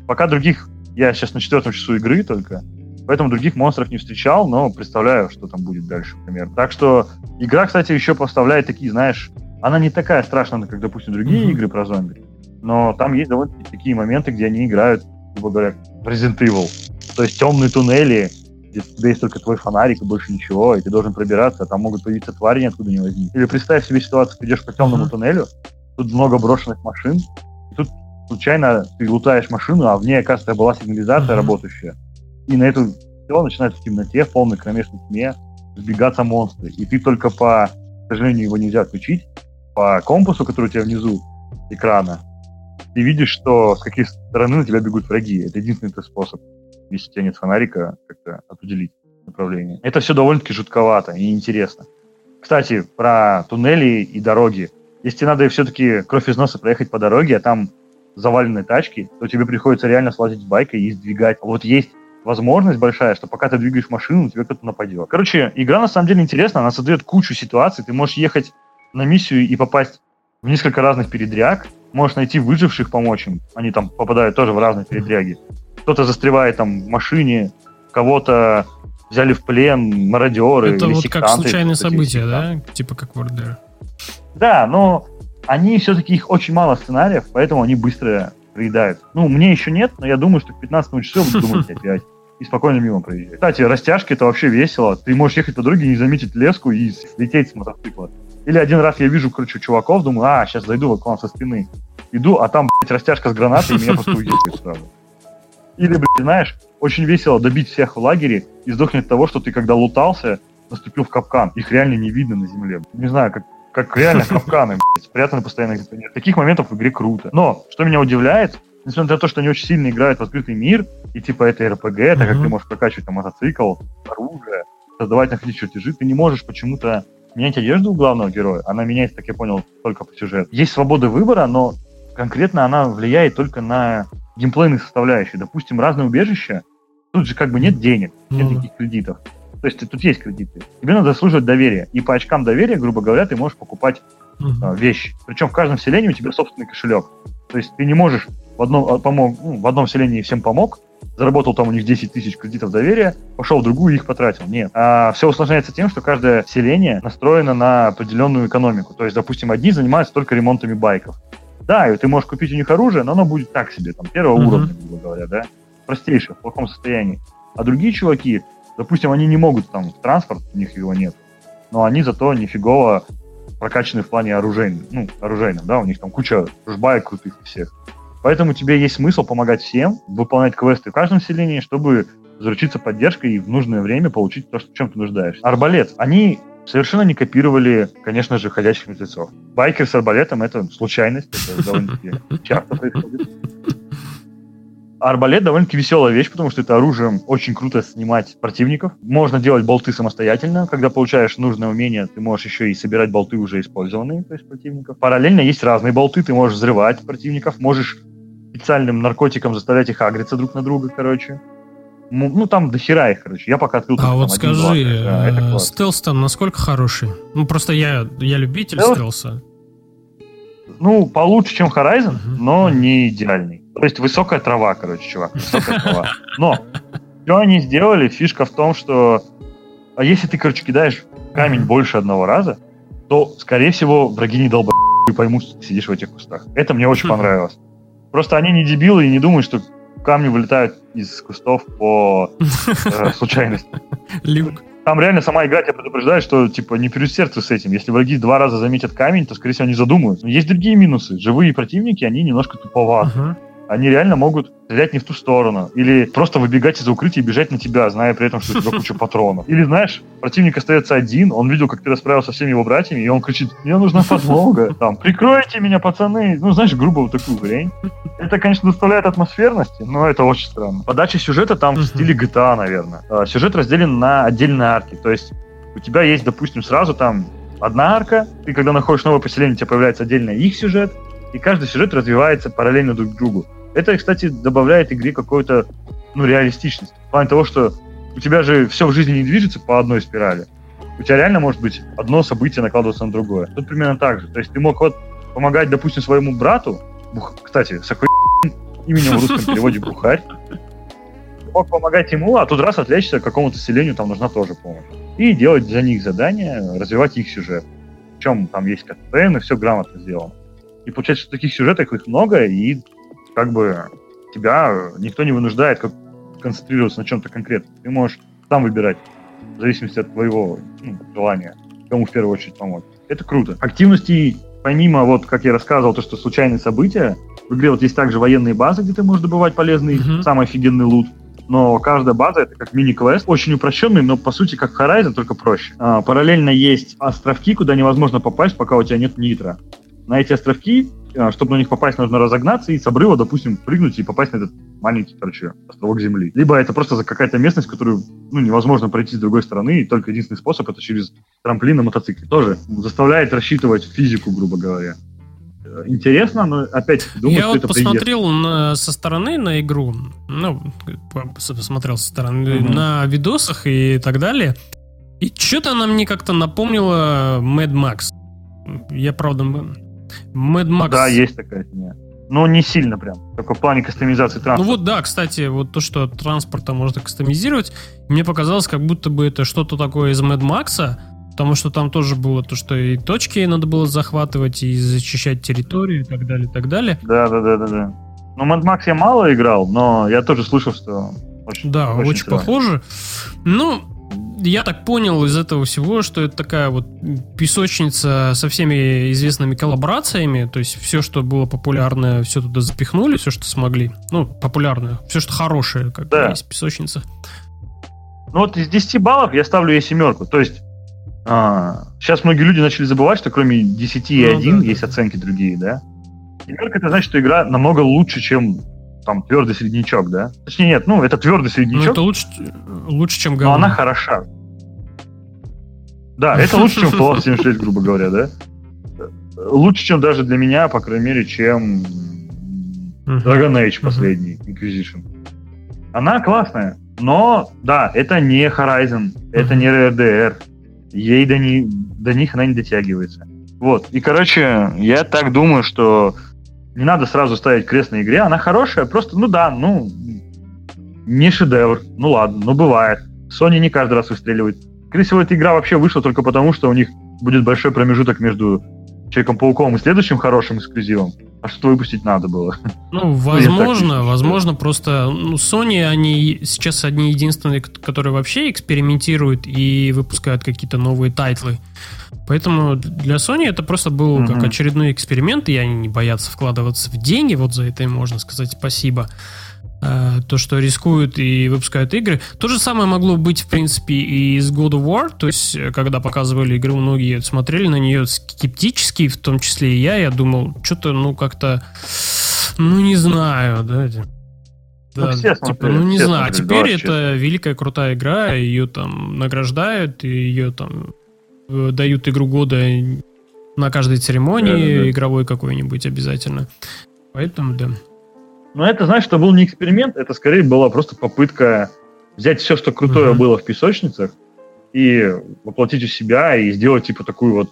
[SPEAKER 1] Пока других, я сейчас на четвертом часу игры только, поэтому других монстров не встречал, но представляю, что там будет дальше, например. Так что игра, кстати, еще поставляет такие, знаешь, она не такая страшная, как, допустим, другие mm-hmm. игры про зомби, но там есть довольно такие моменты, где они играют, грубо говоря, Resident Evil. То есть темные туннели, где у тебя есть только твой фонарик и больше ничего, и ты должен пробираться, а там могут появиться твари, ниоткуда не возникнет. Или представь себе ситуацию, ты идешь по темному mm-hmm. туннелю, тут много брошенных машин, и тут случайно ты лутаешь машину, а в ней, оказывается, была сигнализация mm-hmm. работающая. И на эту все начинает в темноте, в полной кромешной тьме сбегаться монстры. И ты только по, к сожалению, его нельзя отключить, по компасу, который у тебя внизу экрана, ты видишь, что с каких стороны на тебя бегут враги. Это единственный способ если у фонарика, как-то определить направление. Это все довольно-таки жутковато и интересно. Кстати, про туннели и дороги. Если тебе надо все-таки кровь из носа проехать по дороге, а там заваленные тачки, то тебе приходится реально слазить с байка и сдвигать. Вот есть возможность большая, что пока ты двигаешь машину, тебе кто-то нападет. Короче, игра на самом деле интересна, она создает кучу ситуаций. Ты можешь ехать на миссию и попасть в несколько разных передряг, можешь найти выживших, помочь им. Они там попадают тоже в разные передряги кто-то застревает там в машине, кого-то взяли в плен мародеры
[SPEAKER 2] Это вот как случайное событие, да? Типа как в РДР.
[SPEAKER 1] Да, но они все-таки, их очень мало сценариев, поэтому они быстро приедают. Ну, мне еще нет, но я думаю, что к 15 часу буду думать опять. И спокойно мимо проезжать. Кстати, растяжки это вообще весело. Ты можешь ехать по дороге, не заметить леску и лететь с мотоцикла. Или один раз я вижу, короче, чуваков, думаю, а, сейчас зайду вот к вам со спины. Иду, а там, блядь, растяжка с гранатой, и меня просто уехали сразу. Или, блядь, знаешь, очень весело добить всех в лагере и сдохнуть от того, что ты когда лутался, наступил в капкан. Их реально не видно на земле. Не знаю, как, как реально капканы, блядь, спрятаны постоянно нет. Таких моментов в игре круто. Но, что меня удивляет, несмотря на то, что они очень сильно играют в открытый мир, и типа это РПГ, это как ты можешь прокачивать там мотоцикл, оружие, создавать находить чертежи, ты не можешь почему-то менять одежду у главного героя. Она меняется, так я понял, только по сюжету. Есть свобода выбора, но конкретно она влияет только на геймплейных составляющих. Допустим, разные убежища, тут же как бы нет денег, нет mm-hmm. никаких кредитов. То есть тут есть кредиты. Тебе надо заслуживать доверие. И по очкам доверия, грубо говоря, ты можешь покупать mm-hmm. э, вещи. Причем в каждом селении у тебя собственный кошелек. То есть ты не можешь в одном, а, помог, ну, в одном селении всем помог, заработал там у них 10 тысяч кредитов доверия, пошел в другую и их потратил. Нет. А все усложняется тем, что каждое селение настроено на определенную экономику. То есть, допустим, одни занимаются только ремонтами байков, да, и ты можешь купить у них оружие, но оно будет так себе, там, первого uh-huh. уровня, грубо говоря, да, простейшее, в плохом состоянии. А другие чуваки, допустим, они не могут, там, транспорт, у них его нет, но они зато нифигово прокачаны в плане оружейным, ну, оружейным, да, у них там куча жбаек крутых всех. Поэтому тебе есть смысл помогать всем, выполнять квесты в каждом селении, чтобы заручиться поддержкой и в нужное время получить то, что, в чем ты нуждаешься. Арбалет. Они совершенно не копировали, конечно же, ходячих мертвецов. Байкер с арбалетом — это случайность, это довольно-таки часто происходит. Арбалет довольно-таки веселая вещь, потому что это оружием очень круто снимать противников. Можно делать болты самостоятельно. Когда получаешь нужное умение, ты можешь еще и собирать болты уже использованные, то есть противников. Параллельно есть разные болты, ты можешь взрывать противников, можешь специальным наркотиком заставлять их агриться друг на друга, короче. Ну, там до хера их, короче. Я пока открыл...
[SPEAKER 2] А вот скажи, э, стелс там насколько хороший? Ну, просто я, я любитель стелс? стелса.
[SPEAKER 1] Ну, получше, чем Horizon, uh-huh. но не идеальный. То есть высокая трава, короче, чувак. Высокая трава. Но что они сделали? Фишка в том, что а если ты, короче, кидаешь камень больше одного раза, то, скорее всего, враги не долбают и поймут, что ты сидишь в этих кустах. Это мне очень понравилось. Просто они не дебилы и не думают, что камни вылетают из кустов по э, случайности. Люк. Там реально сама игра тебя предупреждает, что типа не переусердствуй с этим. Если враги два раза заметят камень, то, скорее всего, они задумают. Но есть другие минусы. Живые противники, они немножко туповаты. Uh-huh они реально могут стрелять не в ту сторону. Или просто выбегать из укрытия и бежать на тебя, зная при этом, что у тебя куча патронов. Или, знаешь, противник остается один, он видел, как ты расправился со всеми его братьями, и он кричит, мне нужна подмога, там, прикройте меня, пацаны. Ну, знаешь, грубо вот такую хрень. Это, конечно, доставляет атмосферности, но это очень странно. Подача сюжета там в стиле GTA, наверное. А, сюжет разделен на отдельные арки, то есть у тебя есть, допустим, сразу там одна арка, ты когда находишь новое поселение, у тебя появляется отдельно их сюжет, и каждый сюжет развивается параллельно друг другу. Это, кстати, добавляет игре какой-то, ну, реалистичность. В плане того, что у тебя же все в жизни не движется по одной спирали. У тебя реально может быть одно событие накладываться на другое. Тут примерно так же. То есть ты мог вот помогать, допустим, своему брату, бух... кстати, с именем в русском переводе Бухарь, мог помогать ему, а тут раз отвлечься какому-то селению, там нужна тоже помощь. И делать за них задания, развивать их сюжет. Причем там есть катсцены, все грамотно сделано. И получается, что таких сюжетов их много, и как бы тебя никто не вынуждает как концентрироваться на чем-то конкретном. Ты можешь сам выбирать, в зависимости от твоего ну, желания, кому в первую очередь помочь. Это круто. Активности, помимо, вот, как я рассказывал, то, что случайные события, в игре вот есть также военные базы, где ты можешь добывать полезный, mm-hmm. самый офигенный лут. Но каждая база это как мини-квест, очень упрощенный, но по сути как Horizon, только проще. А, параллельно есть островки, куда невозможно попасть, пока у тебя нет нитра. На эти островки а, чтобы на них попасть, нужно разогнаться и с обрыва, допустим, прыгнуть и попасть на этот маленький, короче, островок Земли. Либо это просто какая-то местность, которую ну, невозможно пройти с другой стороны, и только единственный способ это через трамплин на мотоцикле. Тоже заставляет рассчитывать физику, грубо говоря. Э, интересно, но опять думаю,
[SPEAKER 2] Я
[SPEAKER 1] что
[SPEAKER 2] вот
[SPEAKER 1] это
[SPEAKER 2] посмотрел на, со стороны на игру, ну, посмотрел со стороны mm-hmm. на видосах и так далее. И что-то она мне как-то напомнила Mad Max. Я, правда,
[SPEAKER 1] Mad Max. Да, есть такая фигня. Но не сильно прям. Только в плане кастомизации транспорта.
[SPEAKER 2] Ну вот да, кстати, вот то, что транспорта можно кастомизировать, мне показалось, как будто бы это что-то такое из Mad Max, потому что там тоже было то, что и точки надо было захватывать, и зачищать территорию, и так далее, и так далее.
[SPEAKER 1] Да, да, да, да, да. Ну, Mad Max я мало играл, но я тоже слышал, что
[SPEAKER 2] очень, Да, очень, очень похоже. Ну, я так понял из этого всего, что это такая вот песочница со всеми известными коллаборациями, то есть все, что было популярное, все туда запихнули, все, что смогли. Ну, популярное, все, что хорошее, как да. есть песочница.
[SPEAKER 1] Ну вот из 10 баллов я ставлю ей семерку. То есть а, сейчас многие люди начали забывать, что кроме 10 и ну, 1 да, есть да. оценки другие, да? Семерка это значит, что игра намного лучше, чем там твердый среднячок, да? Точнее, нет, ну, это твердый среднячок. Ну,
[SPEAKER 2] это лучше, лучше чем говно.
[SPEAKER 1] Но она хороша. Да, это лучше, чем Fallout 76, грубо говоря, да? Лучше, чем даже для меня, по крайней мере, чем Dragon Age последний, Inquisition. Она классная, но, да, это не Horizon, это не RDR. Ей до, не, до них она не дотягивается. Вот. И, короче, я так думаю, что не надо сразу ставить крест на игре. Она хорошая, просто, ну да, ну, не шедевр. Ну ладно, ну бывает. Sony не каждый раз выстреливает. Скорее всего, эта игра вообще вышла только потому, что у них будет большой промежуток между Человеком-пауком и следующим хорошим эксклюзивом. А что выпустить надо было?
[SPEAKER 2] Ну, возможно, возможно, просто ну, Sony, они сейчас одни единственные, которые вообще экспериментируют и выпускают какие-то новые тайтлы. Поэтому для Sony это просто был
[SPEAKER 1] Мгм.
[SPEAKER 2] как очередной эксперимент, и они не боятся вкладываться в деньги, вот за это им можно сказать спасибо. Э, То, что рискуют и выпускают игры. То же самое могло быть, в принципе, и с God of War. То есть, э, когда показывали игру, многие смотрели на нее скептически, в том числе и я. Я думал, что-то, ну, как-то, ну, не знаю, да.
[SPEAKER 1] Ну, все
[SPEAKER 2] типа,
[SPEAKER 1] смотрели,
[SPEAKER 2] ну, не
[SPEAKER 1] все
[SPEAKER 2] знаю.
[SPEAKER 1] смотрели,
[SPEAKER 2] Теперь
[SPEAKER 1] да,
[SPEAKER 2] это великая крутая игра, ее там награждают, и ее там дают игру года на каждой церемонии
[SPEAKER 1] Да-да-да.
[SPEAKER 2] игровой какой-нибудь обязательно. Поэтому, да.
[SPEAKER 1] Но это, знаешь, это был не эксперимент, это скорее была просто попытка взять все, что крутое
[SPEAKER 2] Мгм.
[SPEAKER 1] было в песочницах, и воплотить у себя, и сделать, типа, такую вот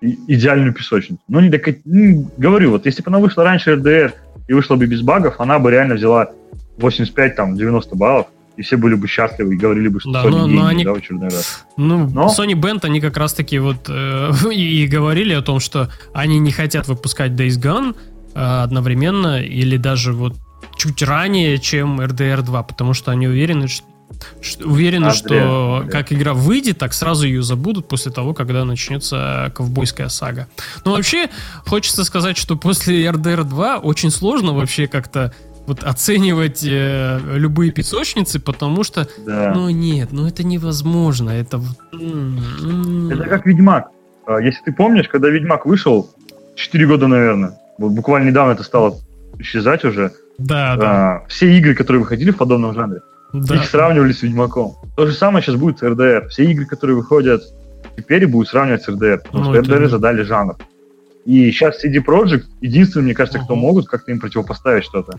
[SPEAKER 1] идеальную песочницу. Ну, не дока- ну, говорю, вот если бы она вышла раньше RDR и вышла бы без багов, она бы реально взяла 85, там, 90 баллов, и все были бы счастливы и говорили бы, что
[SPEAKER 2] Да,
[SPEAKER 1] Sony
[SPEAKER 2] но- но
[SPEAKER 1] гений,
[SPEAKER 2] они-
[SPEAKER 1] да, в очередной раз.
[SPEAKER 2] Ну,
[SPEAKER 1] Но-
[SPEAKER 2] Sony Band, они как раз-таки вот э, и, и говорили о том, что они не хотят выпускать Days Gone э, одновременно или даже вот чуть ранее, чем RDR 2, потому что они уверены, что уверены, что
[SPEAKER 1] Андре.
[SPEAKER 2] как игра выйдет, так сразу ее забудут после того, когда начнется ковбойская сага. Но вообще, хочется сказать, что после RDR 2 очень сложно вообще как-то вот оценивать э, любые песочницы, потому что
[SPEAKER 1] Да.
[SPEAKER 2] ну нет, ну это невозможно. Это...
[SPEAKER 1] Это как Ведьмак. А, Если ты помнишь, когда Ведьмак вышел, 4 года, наверное, вот буквально недавно это стало исчезать уже,
[SPEAKER 2] Да, да,
[SPEAKER 1] а, все игры, которые выходили в подобном жанре,
[SPEAKER 2] да.
[SPEAKER 1] их сравнивали с Ведьмаком. То же самое сейчас будет с RDR. Все игры, которые выходят теперь, будут сравнивать с RDR, потому
[SPEAKER 2] Ну,
[SPEAKER 1] что RDR
[SPEAKER 2] да.
[SPEAKER 1] задали жанр. И сейчас CD Projekt единственный, мне кажется, кто
[SPEAKER 2] Мгм.
[SPEAKER 1] могут как-то им противопоставить что-то.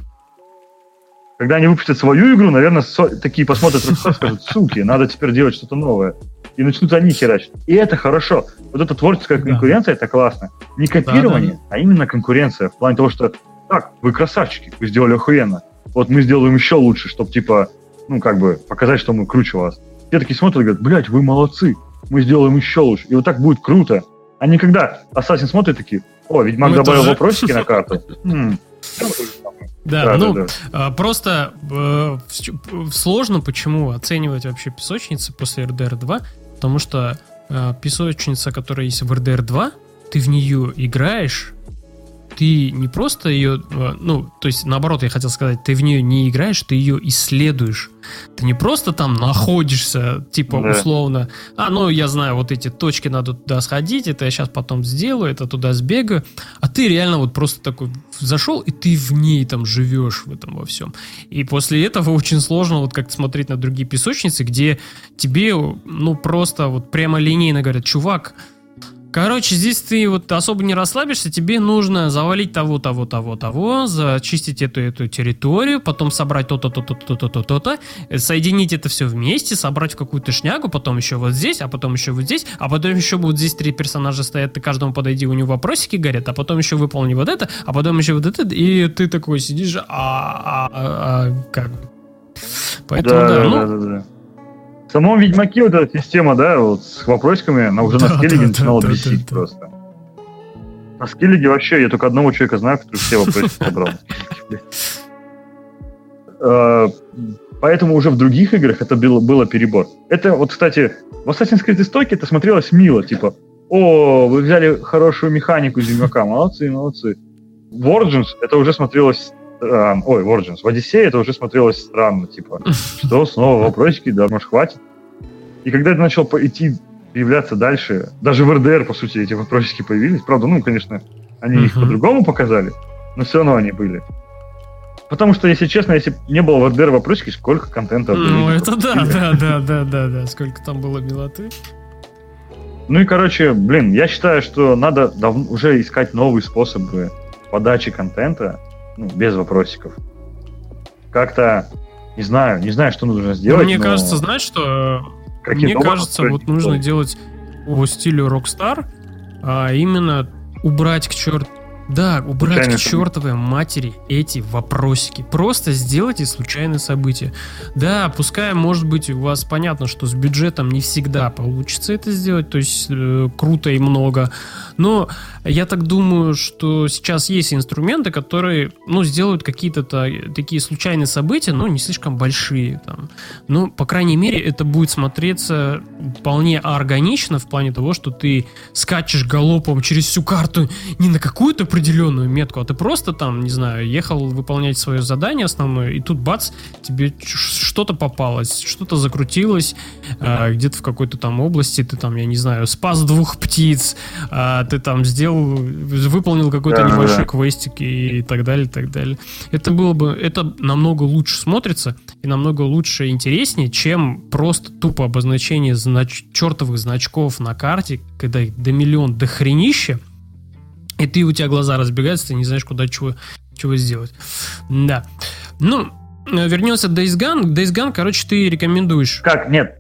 [SPEAKER 1] Когда они выпустят свою игру, наверное, со- такие посмотрят и скажут, суки, надо теперь делать что-то новое. И начнут они херачить. И это хорошо. Вот эта творческая
[SPEAKER 2] Да.
[SPEAKER 1] конкуренция, это классно. Не копирование, а именно конкуренция. В плане того, что так, вы красавчики, вы сделали охуенно. Вот мы сделаем еще лучше, чтобы, типа, ну, как бы, показать, что мы круче вас. Все такие смотрят и говорят, блядь, вы молодцы, мы сделаем еще лучше. И вот так будет круто. А не когда Ассасин смотрит такие, о, Ведьмак
[SPEAKER 2] Мы
[SPEAKER 1] добавил
[SPEAKER 2] тоже.
[SPEAKER 1] вопросики на карту.
[SPEAKER 2] Да,
[SPEAKER 1] да,
[SPEAKER 2] ну,
[SPEAKER 1] да, да.
[SPEAKER 2] просто э, сложно почему оценивать вообще песочницы после RDR 2, потому что э, песочница, которая есть в RDR 2, ты в нее играешь, ты не просто ее, э, ну, то есть наоборот, я хотел сказать, ты в нее не играешь, ты ее исследуешь. Ты не просто там находишься, типа,
[SPEAKER 1] Да.
[SPEAKER 2] условно, а, ну, я знаю, вот эти точки надо туда сходить, это я сейчас потом сделаю, это туда сбегаю, а ты реально вот просто такой зашел, и ты в ней там живешь в этом во всем. И после этого очень сложно вот как-то смотреть на другие песочницы, где тебе, ну, просто вот прямо линейно говорят, чувак, Короче, здесь ты вот особо не расслабишься, тебе нужно завалить того, того, того, того, зачистить эту, эту территорию, потом собрать то-то, то-то, то-то, то-то, то-то, э, соединить это все вместе, собрать в какую-то шнягу, потом еще вот здесь, а потом еще вот здесь, а потом еще вот здесь три персонажа стоят, ты каждому подойди, у него вопросики горят, а потом еще выполни вот это, а потом еще вот это, и ты такой сидишь, а, а, а, а, как. Поэтому, да,
[SPEAKER 1] Да, да,
[SPEAKER 2] ну,
[SPEAKER 1] да, да, да. В самом Ведьмаке вот эта система, да, вот с вопросиками, она уже
[SPEAKER 2] Да,
[SPEAKER 1] на скеллиге
[SPEAKER 2] да,
[SPEAKER 1] начинала
[SPEAKER 2] да,
[SPEAKER 1] бесить
[SPEAKER 2] да.
[SPEAKER 1] просто. На скеллиге вообще, я только одного человека знаю, который все вопросики собрал. Э, Поэтому уже в других играх это было, было перебор. Это вот, кстати, в Assassin's Creed Истоки это смотрелось мило, типа, о, вы взяли хорошую механику Ведьмака, молодцы, молодцы. В Origins это уже смотрелось э, ой, в Origins. В Одиссее это уже смотрелось странно, типа, что снова вопросики, да, может, хватит. И когда это начал идти, появляться дальше, даже в РДР, по сути, эти вопросики появились. Правда, ну, конечно, они их по-другому показали, но все равно они были. Потому что, если честно, если не было в РДР вопросики, сколько контента
[SPEAKER 2] ну,
[SPEAKER 1] люди
[SPEAKER 2] это да, да, да, да, да, да, сколько там было милоты.
[SPEAKER 1] Ну и, короче, блин, я считаю, что надо дав- уже искать новые способы подачи контента, ну, без вопросиков. Как-то, не знаю, не знаю, что нужно
[SPEAKER 2] Ну,
[SPEAKER 1] сделать.
[SPEAKER 2] мне
[SPEAKER 1] но
[SPEAKER 2] кажется, знаешь, что мне кажется, вот нужно
[SPEAKER 1] делать
[SPEAKER 2] по стилю Rockstar, а именно убрать к черту Да, убрать случайные к чертовой матери эти вопросики. Просто сделайте случайное событие. Да, пускай, может быть, у вас понятно, что с бюджетом не всегда получится это сделать, то есть э, круто и много. Но я так думаю, что сейчас есть инструменты, которые, ну, сделают какие-то такие случайные события, но не слишком большие. Там. Ну, по крайней мере, это будет смотреться вполне органично в плане того, что ты скачешь галопом через всю карту не на какую-то определенную метку, а ты просто там, не знаю, ехал выполнять свое задание основное, и тут бац, тебе что-то попалось, что-то закрутилось, э, где-то в какой-то там области ты там, я не знаю, спас двух птиц, э, ты там сделал, выполнил какой-то да, небольшой да. квестик и так далее, и так далее. Это было бы, это намного лучше смотрится и намного лучше и интереснее, чем просто тупо обозначение знач чертовых значков на карте, когда их до миллион до хренища, и ты, у тебя глаза разбегаются, ты не знаешь, куда чего, чего сделать. Да. Ну, вернемся к Days Gone. Days Gone, короче, ты рекомендуешь.
[SPEAKER 1] Как? Нет.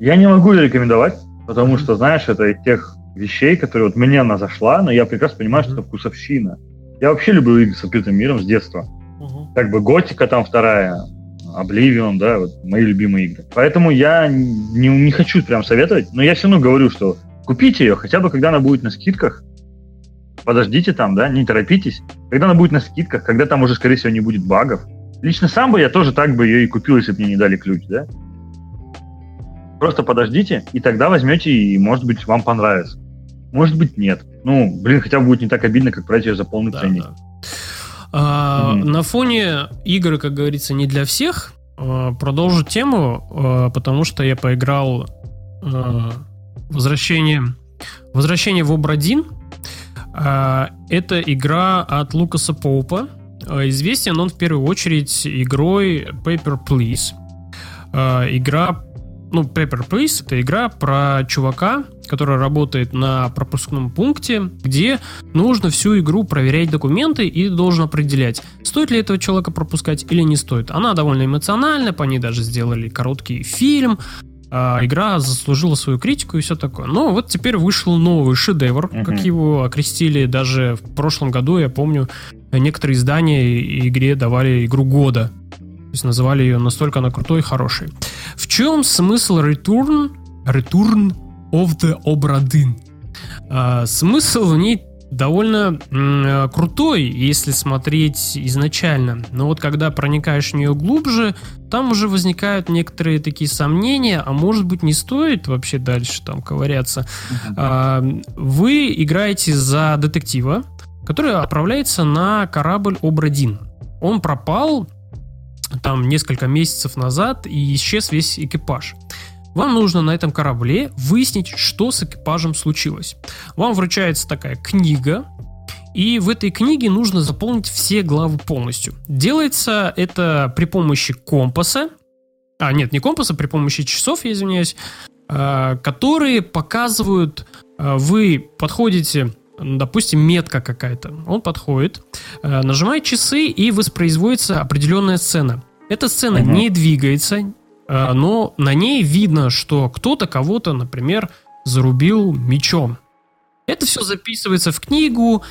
[SPEAKER 1] Я не могу ее рекомендовать, потому что, знаешь, это из тех вещей, которые вот мне она зашла, но я прекрасно понимаю, что это вкусовщина. Я вообще люблю игры с открытым миром с детства. uh Как бы Готика там вторая, Oblivion, да, вот мои любимые игры. Поэтому я не, не хочу прям советовать, но я все равно говорю, что купите ее, хотя бы когда она будет на скидках, подождите там, да, не торопитесь. Когда она будет на скидках, когда там уже, скорее всего, не будет багов. Лично сам бы я тоже так бы ее и купил, если бы мне не дали ключ, да. Просто подождите, и тогда возьмете, и, может быть, вам понравится. Может быть, нет. Ну, блин, хотя бы будет не так обидно, как брать ее за полный да, ценник. Да.
[SPEAKER 2] А, mm. На фоне игры, как говорится, не для всех, а, продолжу тему, а, потому что я поиграл а, возвращение, возвращение в Обр-1 а, это игра от Лукаса Поупа. А, известен он в первую очередь игрой Paper Please. А, игра ну, Paper Please — это игра про чувака, который работает на пропускном пункте, где нужно всю игру проверять документы и должен определять, стоит ли этого человека пропускать или не стоит. Она довольно эмоциональная, по ней даже сделали короткий фильм, а, игра заслужила свою критику и все такое. Но вот теперь вышел новый шедевр, uh-huh. как его окрестили даже в прошлом году, я помню, некоторые издания игре давали игру года. То есть называли ее настолько она крутой и хорошей. В чем смысл Return, Return of the Obra Dinn? А, смысл в ней довольно э, крутой, если смотреть изначально. Но вот когда проникаешь в нее глубже, там уже возникают некоторые такие сомнения, а может быть не стоит вообще дальше там ковыряться. А, вы играете за детектива, который отправляется на корабль Обрадин. Он пропал там несколько месяцев назад и исчез весь экипаж. Вам нужно на этом корабле выяснить, что с экипажем случилось. Вам вручается такая книга, и в этой книге нужно заполнить все главы полностью. Делается это при помощи компаса. А, нет, не компаса, при помощи часов, я извиняюсь, а, которые показывают, а, вы подходите, допустим, метка какая-то. Он подходит, а, нажимает часы, и воспроизводится определенная сцена. Эта сцена угу. не двигается, но на ней видно, что кто-то кого-то, например, зарубил мечом. Это все записывается в книгу,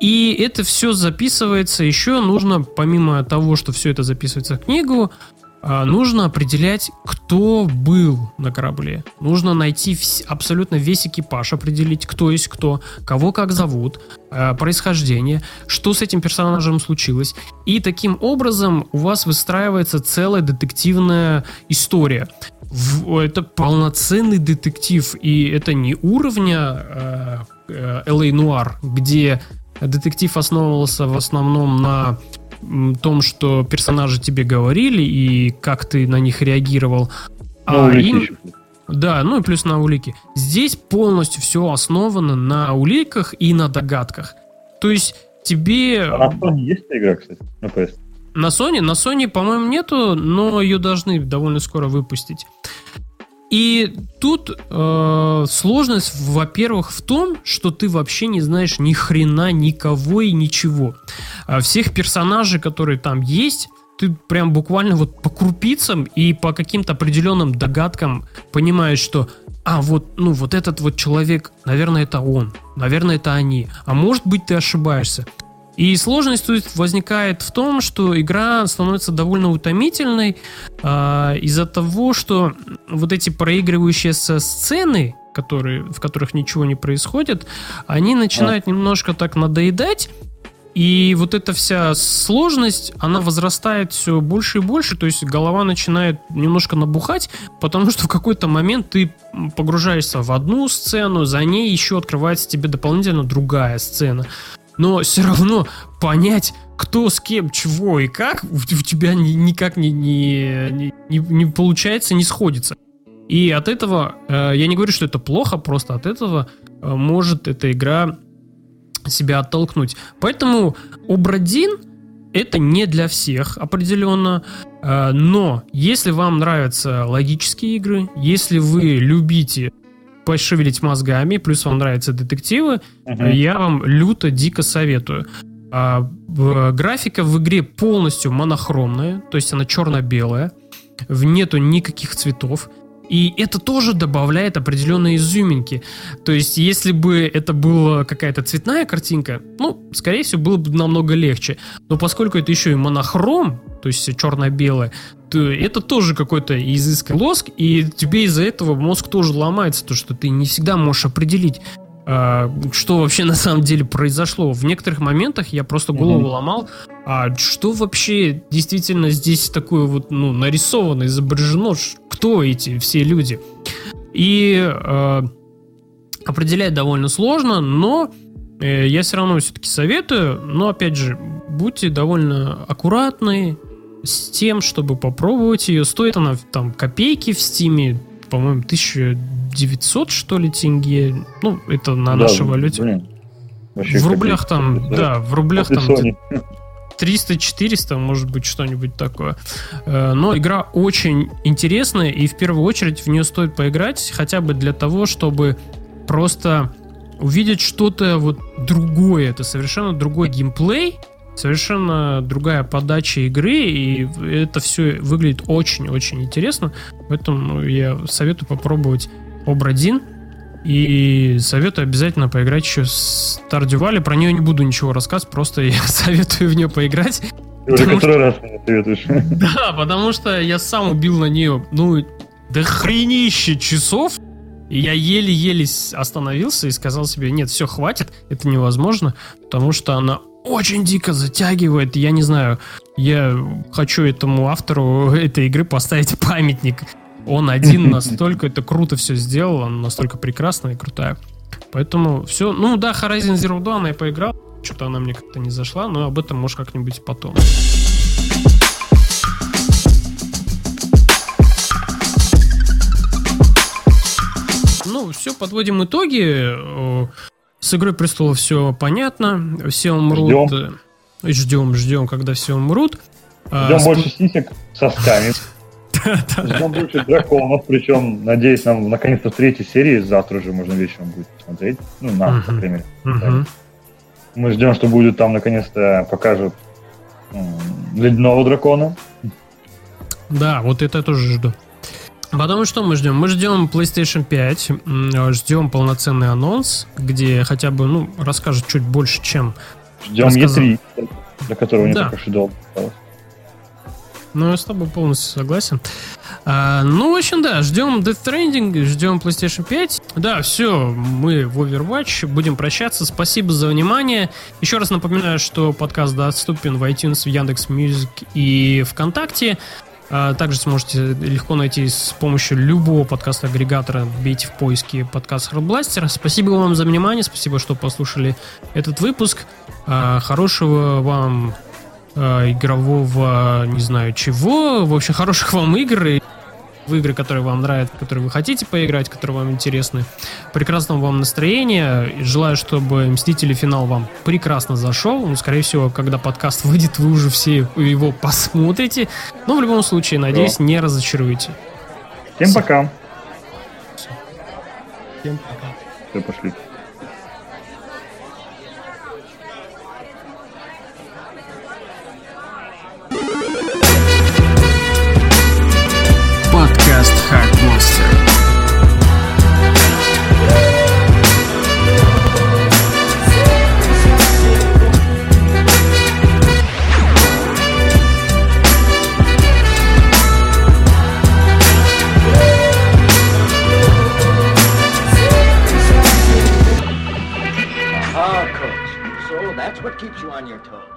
[SPEAKER 2] и это все записывается. Еще нужно, помимо того, что все это записывается в книгу, нужно определять, кто был на корабле. Нужно найти абсолютно весь экипаж, определить, кто есть кто, кого как зовут, э, происхождение, что с этим персонажем случилось. И таким образом у вас выстраивается целая детективная история. Это полноценный детектив, и это не уровня э, э, LA Noir, где детектив основывался в основном на том, что персонажи тебе говорили и как ты на них реагировал.
[SPEAKER 1] а им...
[SPEAKER 2] Да, ну и плюс на улики. Здесь полностью все основано на уликах и на догадках. То есть тебе...
[SPEAKER 1] А на Sony есть игра, кстати, на PS?
[SPEAKER 2] На Sony? На Sony, по-моему, нету, но ее должны довольно скоро выпустить. И тут э, сложность, во-первых, в том, что ты вообще не знаешь ни хрена никого и ничего. А всех персонажей, которые там есть, ты прям буквально вот по крупицам и по каким-то определенным догадкам понимаешь, что а вот, ну, вот этот вот человек, наверное, это он, наверное, это они, а может быть, ты ошибаешься. И сложность тут возникает в том, что игра становится довольно утомительной э, из-за того, что вот эти проигрывающиеся сцены, которые, в которых ничего не происходит, они начинают немножко так надоедать, и вот эта вся сложность, она возрастает все больше и больше, то есть голова начинает немножко набухать, потому что в какой-то момент ты погружаешься в одну сцену, за ней еще открывается тебе дополнительно другая сцена. Но все равно понять, кто с кем, чего и как, у тебя никак не, не, не, не получается, не сходится. И от этого, э, я не говорю, что это плохо, просто от этого э, может эта игра себя оттолкнуть. Поэтому Обрадин это не для всех определенно, э, но если вам нравятся логические игры, если вы любите пошевелить мозгами, плюс вам нравятся детективы, uh-huh. я вам люто, дико советую. А, графика в игре полностью монохромная, то есть она черно-белая, в нету никаких цветов. И это тоже добавляет определенные изюминки. То есть, если бы это была какая-то цветная картинка, ну, скорее всего, было бы намного легче. Но поскольку это еще и монохром, то есть черно-белое, то это тоже какой-то изысканный лоск, и тебе из-за этого мозг тоже ломается, то что ты не всегда можешь определить, а, что вообще на самом деле произошло. В некоторых моментах я просто голову mm-hmm. ломал, а что вообще действительно здесь такое вот ну, нарисовано, изображено, кто эти все люди. И э, определять довольно сложно, но э, я все равно все-таки советую, но опять же, будьте довольно аккуратны с тем, чтобы попробовать ее. Стоит она там копейки в стиме, по-моему, 1900, что ли, тенге. Ну, это на да, нашей валюте. Блин. в рублях там, да, да в рублях там 300-400, может быть, что-нибудь такое. Э, но игра очень интересная, и в первую очередь в нее стоит поиграть, хотя бы для того, чтобы просто увидеть что-то вот другое. Это совершенно другой геймплей, совершенно другая подача игры, и это все выглядит очень-очень интересно. Поэтому я советую попробовать Обрадин. И советую обязательно поиграть еще с Valley. Про нее не буду ничего рассказывать, просто я советую в нее поиграть.
[SPEAKER 1] Ты уже который что... раз мне советуешь.
[SPEAKER 2] Да, потому что я сам убил на нее, ну, до хренище часов. И я еле-еле остановился и сказал себе, нет, все, хватит, это невозможно, потому что она очень дико затягивает. Я не знаю, я хочу этому автору этой игры поставить памятник. Он один настолько это круто все сделал, он настолько прекрасная и крутая. Поэтому все, ну да, Horizon Zero Dawn я поиграл, что-то она мне как-то не зашла, но об этом может как-нибудь потом. Ну, все, подводим итоги. С Игрой Престолов все понятно, все умрут. Ждем, ждем, ждем когда все умрут.
[SPEAKER 1] Ждем а, больше сп... сисек со Ждем больше драконов, причем, надеюсь, нам наконец-то в третьей серии завтра уже можно вечером будет посмотреть. Ну, нам, по крайней мере. Мы ждем, что будет там наконец-то покажут ледяного дракона.
[SPEAKER 2] Да, вот это я тоже жду. Потом что мы ждем? Мы ждем PlayStation 5, ждем полноценный анонс, где хотя бы, ну, расскажет чуть больше, чем...
[SPEAKER 1] Ждем рассказал... E3, для которого не да. так уж и долго осталось.
[SPEAKER 2] Ну, я с тобой полностью согласен. А, ну, в общем, да, ждем Death Stranding, ждем PlayStation 5. Да, все, мы в Overwatch, будем прощаться. Спасибо за внимание. Еще раз напоминаю, что подкаст доступен в iTunes, в Яндекс Music и ВКонтакте. А, также сможете легко найти с помощью любого подкаста-агрегатора. Вбейте в поиске подкаст Hardblaster. Спасибо вам за внимание, спасибо, что послушали этот выпуск. А, хорошего вам а, игрового, не знаю чего. В общем, хороших вам игр в игры, которые вам нравятся, которые вы хотите поиграть, которые вам интересны. Прекрасного вам настроения. Желаю, чтобы Мстители финал вам прекрасно зашел. Ну, скорее всего, когда подкаст выйдет, вы уже все его посмотрите. Но в любом случае, надеюсь, не разочаруете.
[SPEAKER 1] Всем пока.
[SPEAKER 2] Всем пока.
[SPEAKER 1] Все, пошли.
[SPEAKER 3] Just Hard Monster. Ah, coach. So that's what keeps you on your toes.